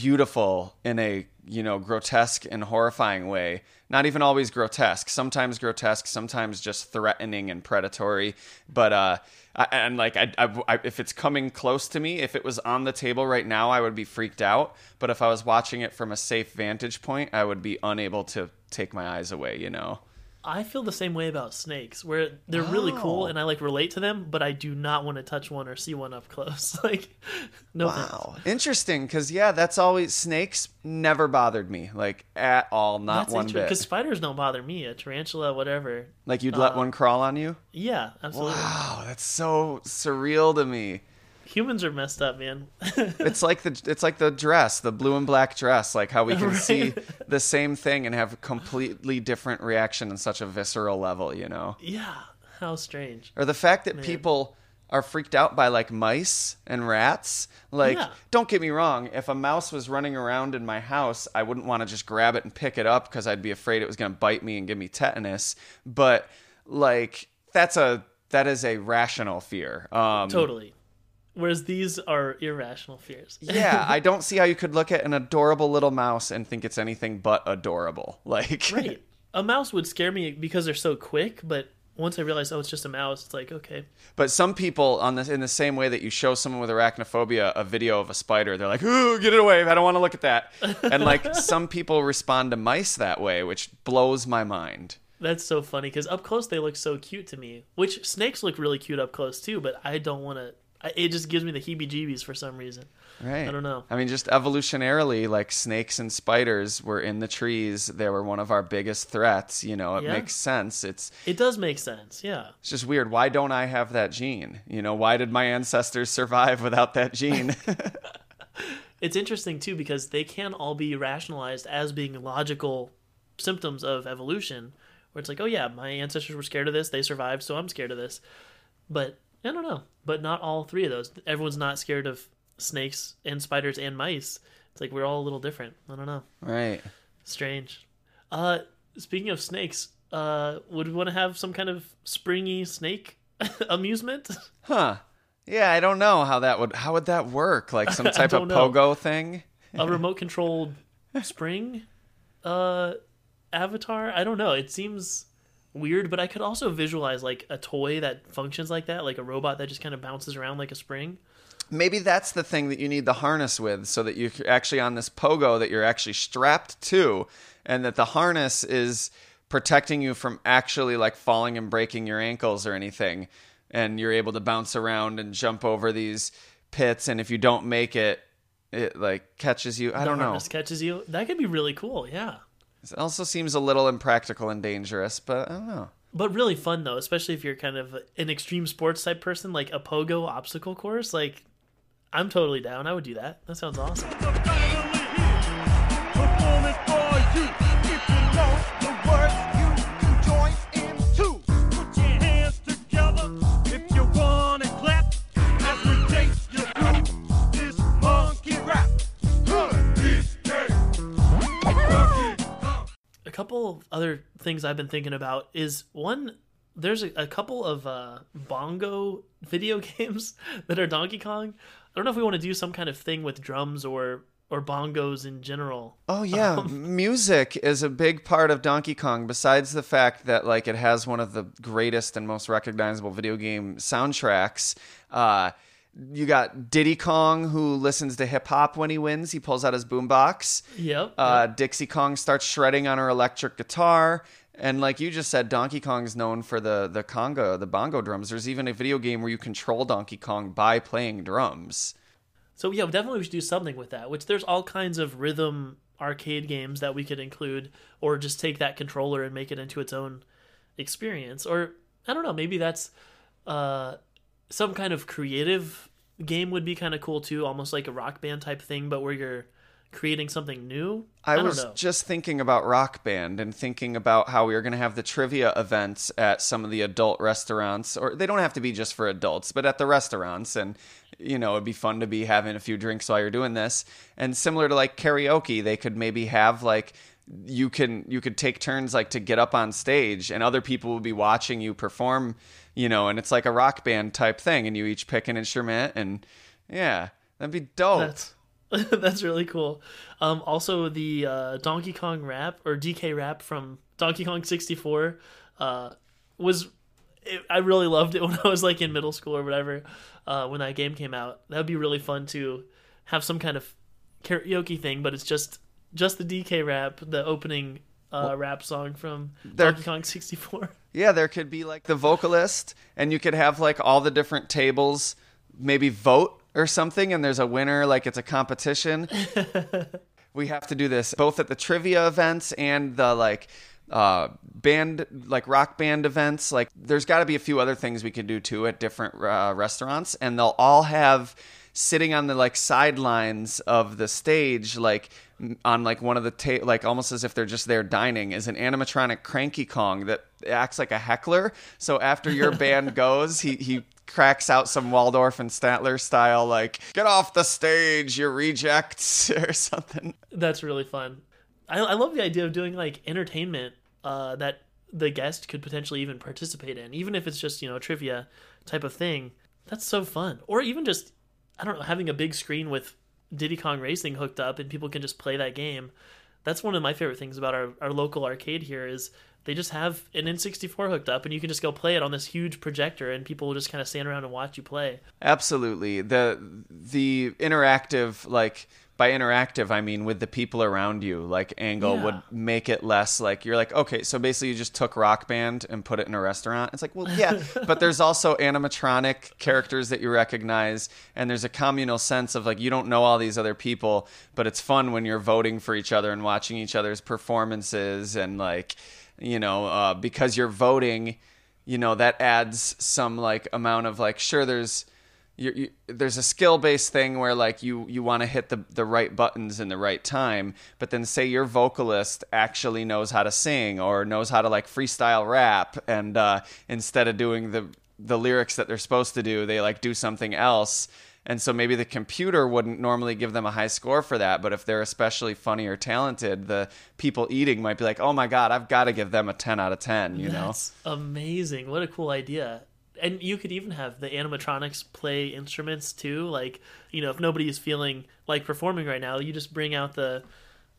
beautiful in a you know grotesque and horrifying way. Not even always grotesque. Sometimes grotesque sometimes just threatening and predatory. But uh I, and like I, I, I if it's coming close to me if it was on the table right now i would be freaked out. But if i was watching it from a safe vantage point i would be unable to take my eyes away you know I feel the same way about snakes, where they're really cool and I like relate to them, but I do not want to touch one or see one up close. like, no thanks. wow interesting because yeah that's always snakes never bothered me like at all not That's one bit because spiders don't bother me. A tarantula, whatever. like you'd let uh, one crawl on you Yeah, absolutely. wow that's so surreal to me Humans are messed up, man. it's like the it's like the dress, the blue and black dress, like how we can Right. see the same thing and have a completely different reaction on such a visceral level, you know. yeah, how strange. Or the fact that people are freaked out by like mice and rats. Like, Yeah. don't get me wrong, if a mouse was running around in my house, I wouldn't want to just grab it and pick it up because I'd be afraid it was going to bite me and give me tetanus. But like, that's a that is a rational fear. Um, Totally. Whereas these are irrational fears. yeah, I don't see how you could look at an adorable little mouse and think it's anything but adorable. Like, right. A mouse would scare me because they're so quick, but once I realized, oh, it's just a mouse, it's like, okay. but some people on this in the same way that you show someone with arachnophobia a video of a spider, they're like, "Ooh, get it away! I don't want to look at that." And like some people respond to mice that way, which blows my mind. That's so funny because up close they look so cute to me. Which snakes look really cute up close too, but I don't want to. It just gives me the heebie-jeebies for some reason. Right. I don't know. I mean, just evolutionarily, like snakes and spiders were in the trees. They were one of our biggest threats. You know, it Yeah. makes sense. It's It does make sense, yeah. It's just weird. Why don't I have that gene? You know, why did my ancestors survive without that gene? It's interesting too because they can all be rationalized as being logical symptoms of evolution, where it's like, oh yeah, my ancestors were scared of this, they survived, so I'm scared of this. But I don't know. But not all three of those. Everyone's not scared of snakes and spiders and mice. It's like we're all a little different. I don't know. right. Strange. Uh, speaking of snakes, uh, would we want to have some kind of springy snake amusement? Huh. Yeah, I don't know how that would how would that work? Like some type of know. pogo thing? a remote controlled spring uh avatar i don't know it seems weird but i could also visualize like a toy that functions like that like a robot that just kind of bounces around like a spring Maybe that's the thing that you need the harness with so that you're actually on this pogo that you're actually strapped to and that the harness is protecting you from actually like falling and breaking your ankles or anything and you're able to bounce around and jump over these pits and if you don't make it it like catches you. I the don't know. harness catches you that could be really cool yeah It also seems a little impractical and dangerous, but I don't know. but really fun though especially if you're kind of an extreme sports type person like a pogo obstacle course like i'm totally down. I would do that. That sounds awesome couple of other things I've been thinking about is one. There's a, a couple of uh, bongo video games that are Donkey Kong. I don't know if we want to do some kind of thing with drums or or bongos in general. Oh yeah, Um, music is a big part of Donkey Kong. Besides the fact that like it has one of the greatest and most recognizable video game soundtracks. Uh, you got Diddy Kong who listens to hip hop when he wins. He pulls out his boombox. Yep. Uh, Dixie Kong starts shredding on her electric guitar. And like you just said, Donkey Kong's known for the the conga, the bongo drums. There's even a video game where you control Donkey Kong by playing drums. So yeah, definitely we should do something with that. Which there's all kinds of rhythm arcade games that we could include, or just take that controller and make it into its own experience. Or I don't know, maybe that's uh, some kind of creative game would be kind of cool too, almost like a rock band type thing, but where you're creating something new. I, don't was know. just thinking about Rock Band and thinking about how we are going to have the trivia events at some of the adult restaurants, or they don't have to be just for adults, but at the restaurants. And, you know, it'd be fun to be having a few drinks while you're doing this. And similar to like karaoke, they could maybe have like, you can you could take turns like to get up on stage and other people would be watching you perform you know and it's like a rock band type thing and you each pick an instrument and yeah that'd be dope That's that's really cool. Um, also, the uh, Donkey Kong rap or DK rap from Donkey Kong 64 uh, was. It, I really loved it when I was like in middle school or whatever. Uh, when that game came out, that would be really fun to have some kind of karaoke thing, but it's just just the DK rap, the opening uh, rap song from There- Donkey Kong 64. Yeah, there could be like the vocalist, and you could have like all the different tables maybe vote or something, and there's a winner, like it's a competition. we have to do this both at the trivia events and the like uh band like rock band events like there's got to be a few other things we could do too at different uh, restaurants and they'll all have sitting on the like sidelines of the stage like on like one of the ta- like almost as if they're just there dining is an animatronic cranky kong that acts like a heckler so after your band goes he he cracks out some Waldorf and Statler style, like "Get off the stage, you rejects" or something. That's really fun. I, I love the idea of doing like entertainment uh, that the guest could potentially even participate in, even if it's just you know a trivia type of thing. That's so fun. Or even just I don't know having a big screen with Diddy Kong Racing hooked up and people can just play that game. That's one of my favorite things about our, our local arcade here is they just have an N64 hooked up and you can just go play it on this huge projector and people will just kind of stand around and watch you play. Absolutely, the the interactive like. By interactive, I mean with the people around you. Like angle Yeah. would make it less like you're like okay, so basically you just took Rock Band and put it in a restaurant. It's like well, yeah, but there's also animatronic characters that you recognize, and there's a communal sense of like you don't know all these other people, but it's fun when you're voting for each other and watching each other's performances and like you know uh, because you're voting you know that adds some like amount of like sure there's you, there's a skill based thing where like you you want to hit the the right buttons in the right time but then say your vocalist actually knows how to sing or knows how to like freestyle rap and uh, instead of doing the the lyrics that they're supposed to do they like do something else and so maybe the computer wouldn't normally give them a high score for that but if they're especially funny or talented the people eating might be like oh my god i've got to give them a 10 out of 10 you know That's amazing. What a cool idea. And you could even have the animatronics play instruments too. Like, you know, if nobody is feeling like performing right now, you just bring out the,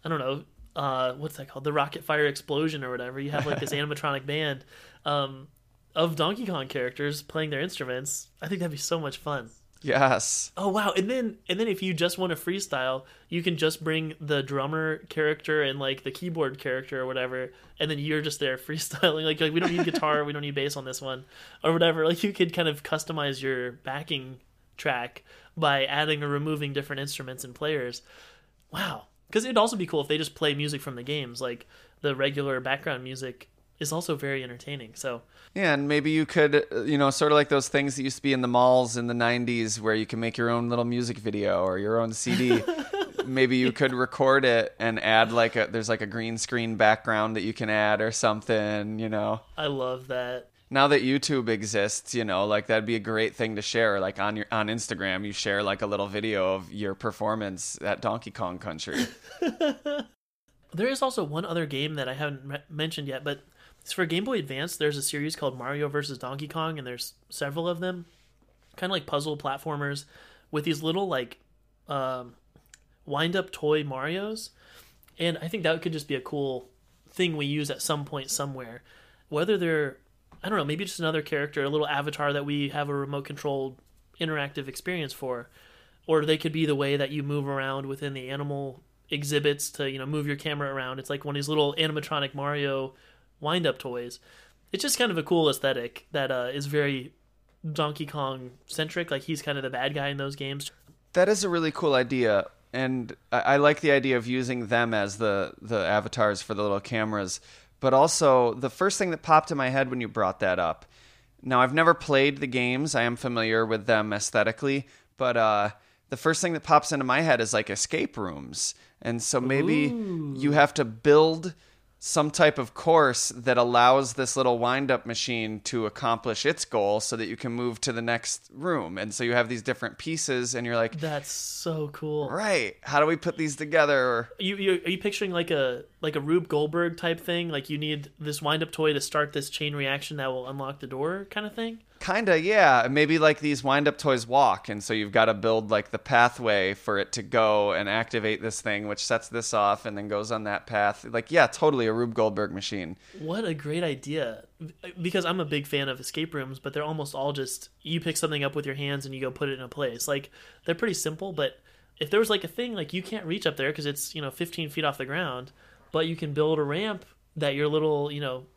I don't know, uh, what's that called? The Rock-afire Explosion or whatever. You have like this animatronic band um, of Donkey Kong characters playing their instruments. I think that'd be so much fun. Yes Oh wow! And then and then if you just want to freestyle, you can just bring the drummer character and like the keyboard character or whatever, and then you're just there freestyling. Like, like we don't need guitar, we don't need bass on this one, or whatever. Like you could kind of customize your backing track by adding or removing different instruments and players. Wow! Because it'd also be cool if they just play music from the games, like the regular background music is also very entertaining. So Yeah, and maybe you could, uh, you know, sort of like those things that used to be in the malls in the 90s where you can make your own little music video or your own CD. maybe you could record it and add like a, there's like a green screen background that you can add or something, you know. I love that. Now that YouTube exists, you know, like that'd be a great thing to share. Like on your on Instagram, you share like a little video of your performance at Donkey Kong Country. There is also one other game that I haven't re- mentioned yet, but for Game Boy Advance. There's a series called Mario vs. Donkey Kong, and there's several of them, kind of like puzzle platformers with these little like um, wind up toy Mario's. And I think that could just be a cool thing we use at some point somewhere. Whether they're, I don't know, maybe just another character, a little avatar that we have a remote controlled interactive experience for, or they could be the way that you move around within the animal exhibits to you know move your camera around. It's like one of these little animatronic Mario wind up toys. It's just kind of a cool aesthetic that uh, is very Donkey Kong centric. Like he's kind of the bad guy in those games. That is a really cool idea, and I, I like the idea of using them as the the avatars for the little cameras. But also, the first thing that popped in my head when you brought that up. Now, I've never played the games. I am familiar with them aesthetically, but uh, the first thing that pops into my head is like escape rooms. And so maybe Ooh. you have to build some type of course that allows this little wind up machine to accomplish its goal so that you can move to the next room. And so you have these different pieces and you're like, That's so cool. right, how do we put these together? You, you are you picturing like a like a Rube Goldberg type thing? Like you need this wind up toy to start this chain reaction that will unlock the door, kind of thing. Kinda, yeah. Maybe like these wind up toys walk, and so you've got to build like the pathway for it to go and activate this thing, which sets this off and then goes on that path. Like, yeah, totally a Rube Goldberg machine. What a great idea! Because I'm a big fan of escape rooms, but they're almost all just you pick something up with your hands and you go put it in a place. Like they're pretty simple, but if there was like a thing like you can't reach up there because it's you know 15 feet off the ground, but you can build a ramp that your little you know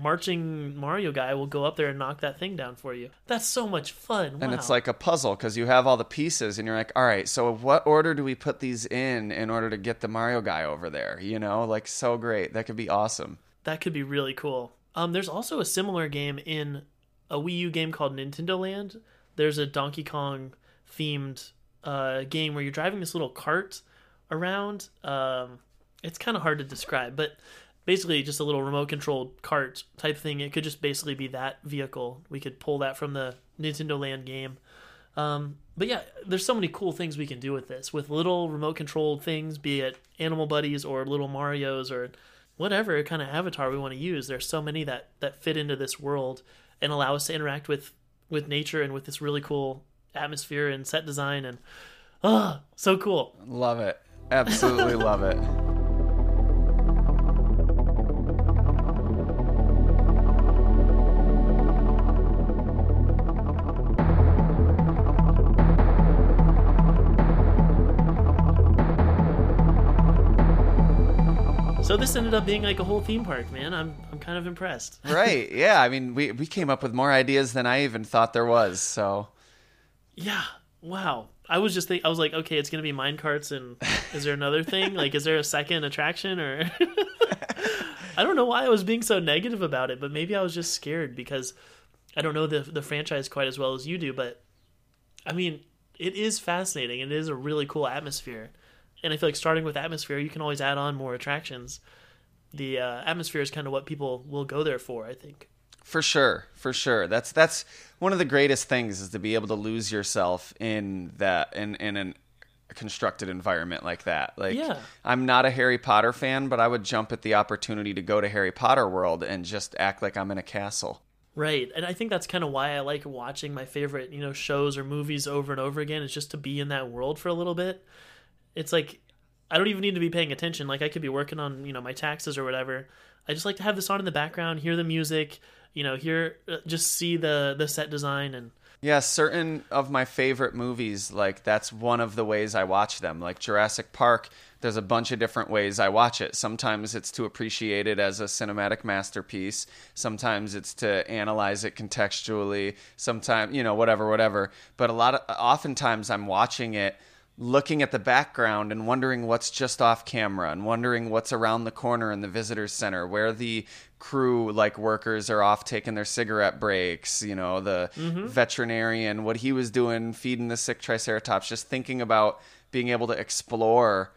marching Mario guy will go up there and knock that thing down for you. That's so much fun. And Wow. it's like a puzzle because you have all the pieces, and you're like, all right, so what order do we put these in in order to get the Mario guy over there? You know, like so great. That could be awesome. That could be really cool. Um, there's also a similar game in a Wii U game called Nintendo Land. There's a Donkey Kong themed uh, game where you're driving this little cart around. Um, it's kind of hard to describe, but basically just a little remote controlled cart type thing. It could just basically be that vehicle. We could pull that from the Nintendo Land game. Um, but yeah, there's so many cool things we can do with this, with little remote controlled things, be it Animal Buddies or little Mario's or whatever kind of avatar we want to use. There's so many that that fit into this world and allow us to interact with with nature and with this really cool atmosphere and set design and ah, so cool. Love it. Absolutely love it. So this ended up being like a whole theme park, man. I'm I'm kind of impressed. right. Yeah. I mean, we, we came up with more ideas than I even thought there was. So. Yeah. Wow. I was just think I was like, okay, it's gonna be mine carts, and is there another thing? like, is there a second attraction, or I don't know why I was being so negative about it, but maybe I was just scared because I don't know the the franchise quite as well as you do. But I mean, it is fascinating. and It is a really cool atmosphere, and I feel like starting with atmosphere, you can always add on more attractions. The uh, atmosphere is kind of what people will go there for. I think. For sure, for sure. That's that's one of the greatest things is to be able to lose yourself in that in in an constructed environment like that. Like Yeah. I'm not a Harry Potter fan, but I would jump at the opportunity to go to Harry Potter World and just act like I'm in a castle. Right. And I think that's kind of why I like watching my favorite, you know, shows or movies over and over again is just to be in that world for a little bit. It's like I don't even need to be paying attention. Like I could be working on, you know, my taxes or whatever. I just like to have this on in the background, hear the music, you know, hear uh, just see the the set design and Yeah, certain of my favorite movies, like that's one of the ways I watch them. Like Jurassic Park, there's a bunch of different ways I watch it. Sometimes it's to appreciate it as a cinematic masterpiece. Sometimes it's to analyze it contextually. Sometimes, you know, whatever, whatever. But a lot of, oftentimes I'm watching it looking at the background and wondering what's just off camera and wondering what's around the corner in the visitors center where the crew like workers are off taking their cigarette breaks you know the mm-hmm. veterinarian what he was doing feeding the sick triceratops just thinking about being able to explore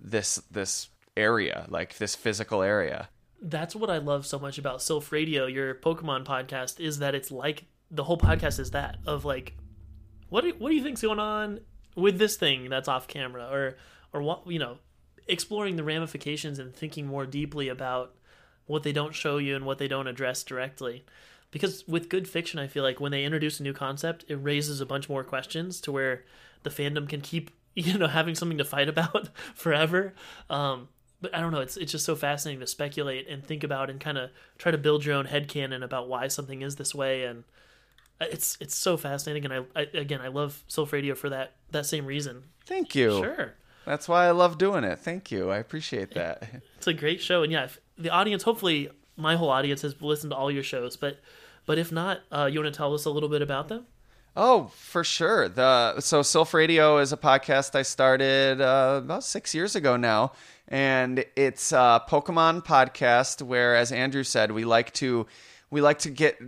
this this area like this physical area. That's what I love so much about Silph Radio, your Pokemon podcast, is that it's like the whole podcast is that of like, what do, what do you think's going on with this thing that's off camera, or or what you know, exploring the ramifications and thinking more deeply about what they don't show you and what they don't address directly. Because with good fiction, I feel like when they introduce a new concept, it raises a bunch more questions to where the fandom can keep you know having something to fight about forever. Um, but I don't know. It's it's just so fascinating to speculate and think about and kind of try to build your own head headcanon about why something is this way and it's it's so fascinating and I, I again I love Silph Radio for that that same reason. Thank you. Sure. That's why I love doing it. Thank you. I appreciate that. It's a great show and yeah, the audience hopefully my whole audience has listened to all your shows, but but if not, uh, you want to tell us a little bit about them? Oh, for sure. The so Silph Radio is a podcast I started uh, about six years ago now, and it's a Pokemon podcast where, as Andrew said, we like to we like to get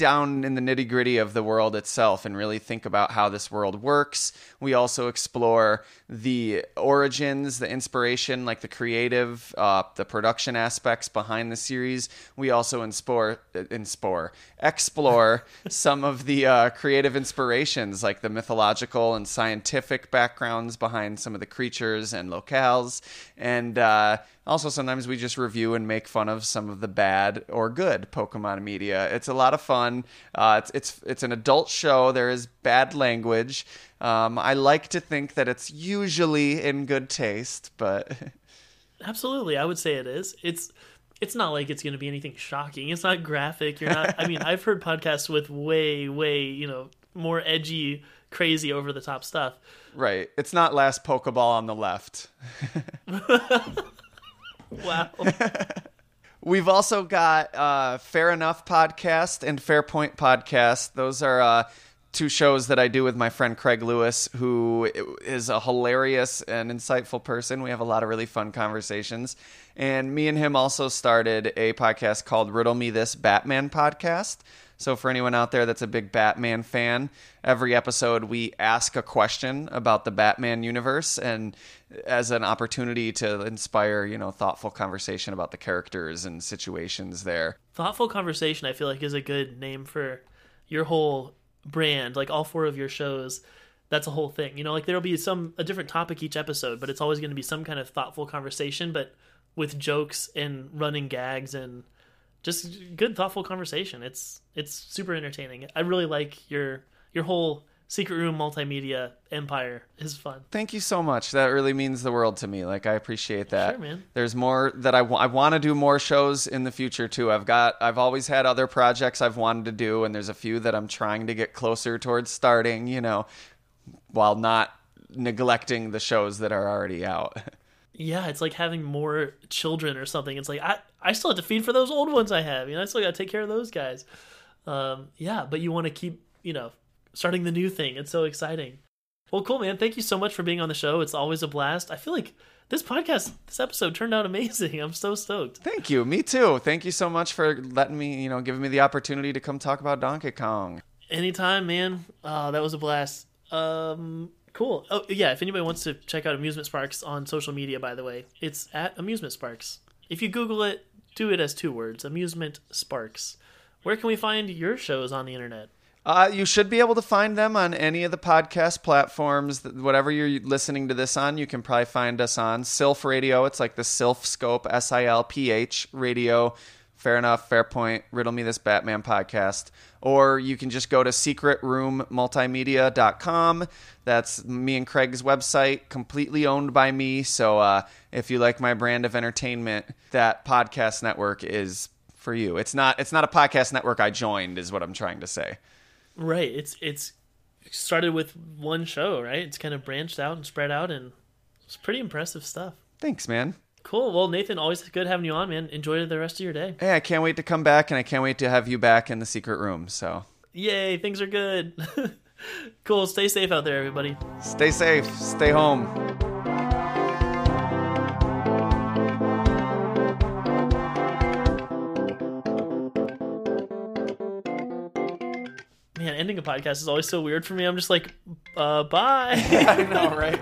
down in the nitty gritty of the world itself and really think about how this world works. We also explore the origins, the inspiration, like the creative, uh, the production aspects behind the series. We also explore, explore, explore some of the uh, creative inspirations, like the mythological and scientific backgrounds behind some of the creatures and locales, and uh, also, sometimes we just review and make fun of some of the bad or good Pokemon media. It's a lot of fun. Uh, it's it's it's an adult show. There is bad language. Um, I like to think that it's usually in good taste, but absolutely, I would say it is. It's it's not like it's going to be anything shocking. It's not graphic. You're not. I mean, I've heard podcasts with way way you know more edgy, crazy, over the top stuff. Right. It's not last Pokeball on the left. Wow. We've also got uh, Fair Enough podcast and Fair Point podcast. Those are uh, two shows that I do with my friend Craig Lewis, who is a hilarious and insightful person. We have a lot of really fun conversations. And me and him also started a podcast called Riddle Me This Batman podcast. So, for anyone out there that's a big Batman fan, every episode we ask a question about the Batman universe and as an opportunity to inspire, you know, thoughtful conversation about the characters and situations there. Thoughtful conversation, I feel like, is a good name for your whole brand, like all four of your shows. That's a whole thing. You know, like there'll be some a different topic each episode, but it's always going to be some kind of thoughtful conversation, but with jokes and running gags and just good thoughtful conversation. It's it's super entertaining. I really like your your whole secret room multimedia empire is fun. Thank you so much. That really means the world to me. Like I appreciate that. Sure, man. There's more that I, w- I want to do more shows in the future too. I've got I've always had other projects I've wanted to do and there's a few that I'm trying to get closer towards starting, you know, while not neglecting the shows that are already out. yeah, it's like having more children or something. It's like I I still have to feed for those old ones I have. You know, I still got to take care of those guys. Um, yeah, but you want to keep you know starting the new thing. It's so exciting. Well, cool, man. Thank you so much for being on the show. It's always a blast. I feel like this podcast, this episode turned out amazing. I'm so stoked. Thank you. Me too. Thank you so much for letting me, you know, giving me the opportunity to come talk about Donkey Kong. Anytime, man. Oh, that was a blast. Um, Cool. Oh yeah, if anybody wants to check out Amusement Sparks on social media, by the way, it's at Amusement Sparks. If you Google it, do it as two words, Amusement Sparks. Where can we find your shows on the internet? Uh, you should be able to find them on any of the podcast platforms. Whatever you're listening to this on, you can probably find us on Silph Radio. It's like the Silph Scope, S I L P H Radio. Fair enough, fair point. Riddle me this Batman podcast. Or you can just go to secretroommultimedia.com. That's me and Craig's website, completely owned by me. So uh, if you like my brand of entertainment, that podcast network is for you. It's not it's not a podcast network I joined, is what I'm trying to say. Right. It's it's started with one show, right? It's kind of branched out and spread out and it's pretty impressive stuff. Thanks, man. Cool. Well, Nathan, always good having you on, man. Enjoy the rest of your day. Hey, I can't wait to come back, and I can't wait to have you back in the secret room. So, yay, things are good. cool. Stay safe out there, everybody. Stay safe. Stay home. Ending a podcast is always so weird for me. I'm just like, uh, bye. I know, right?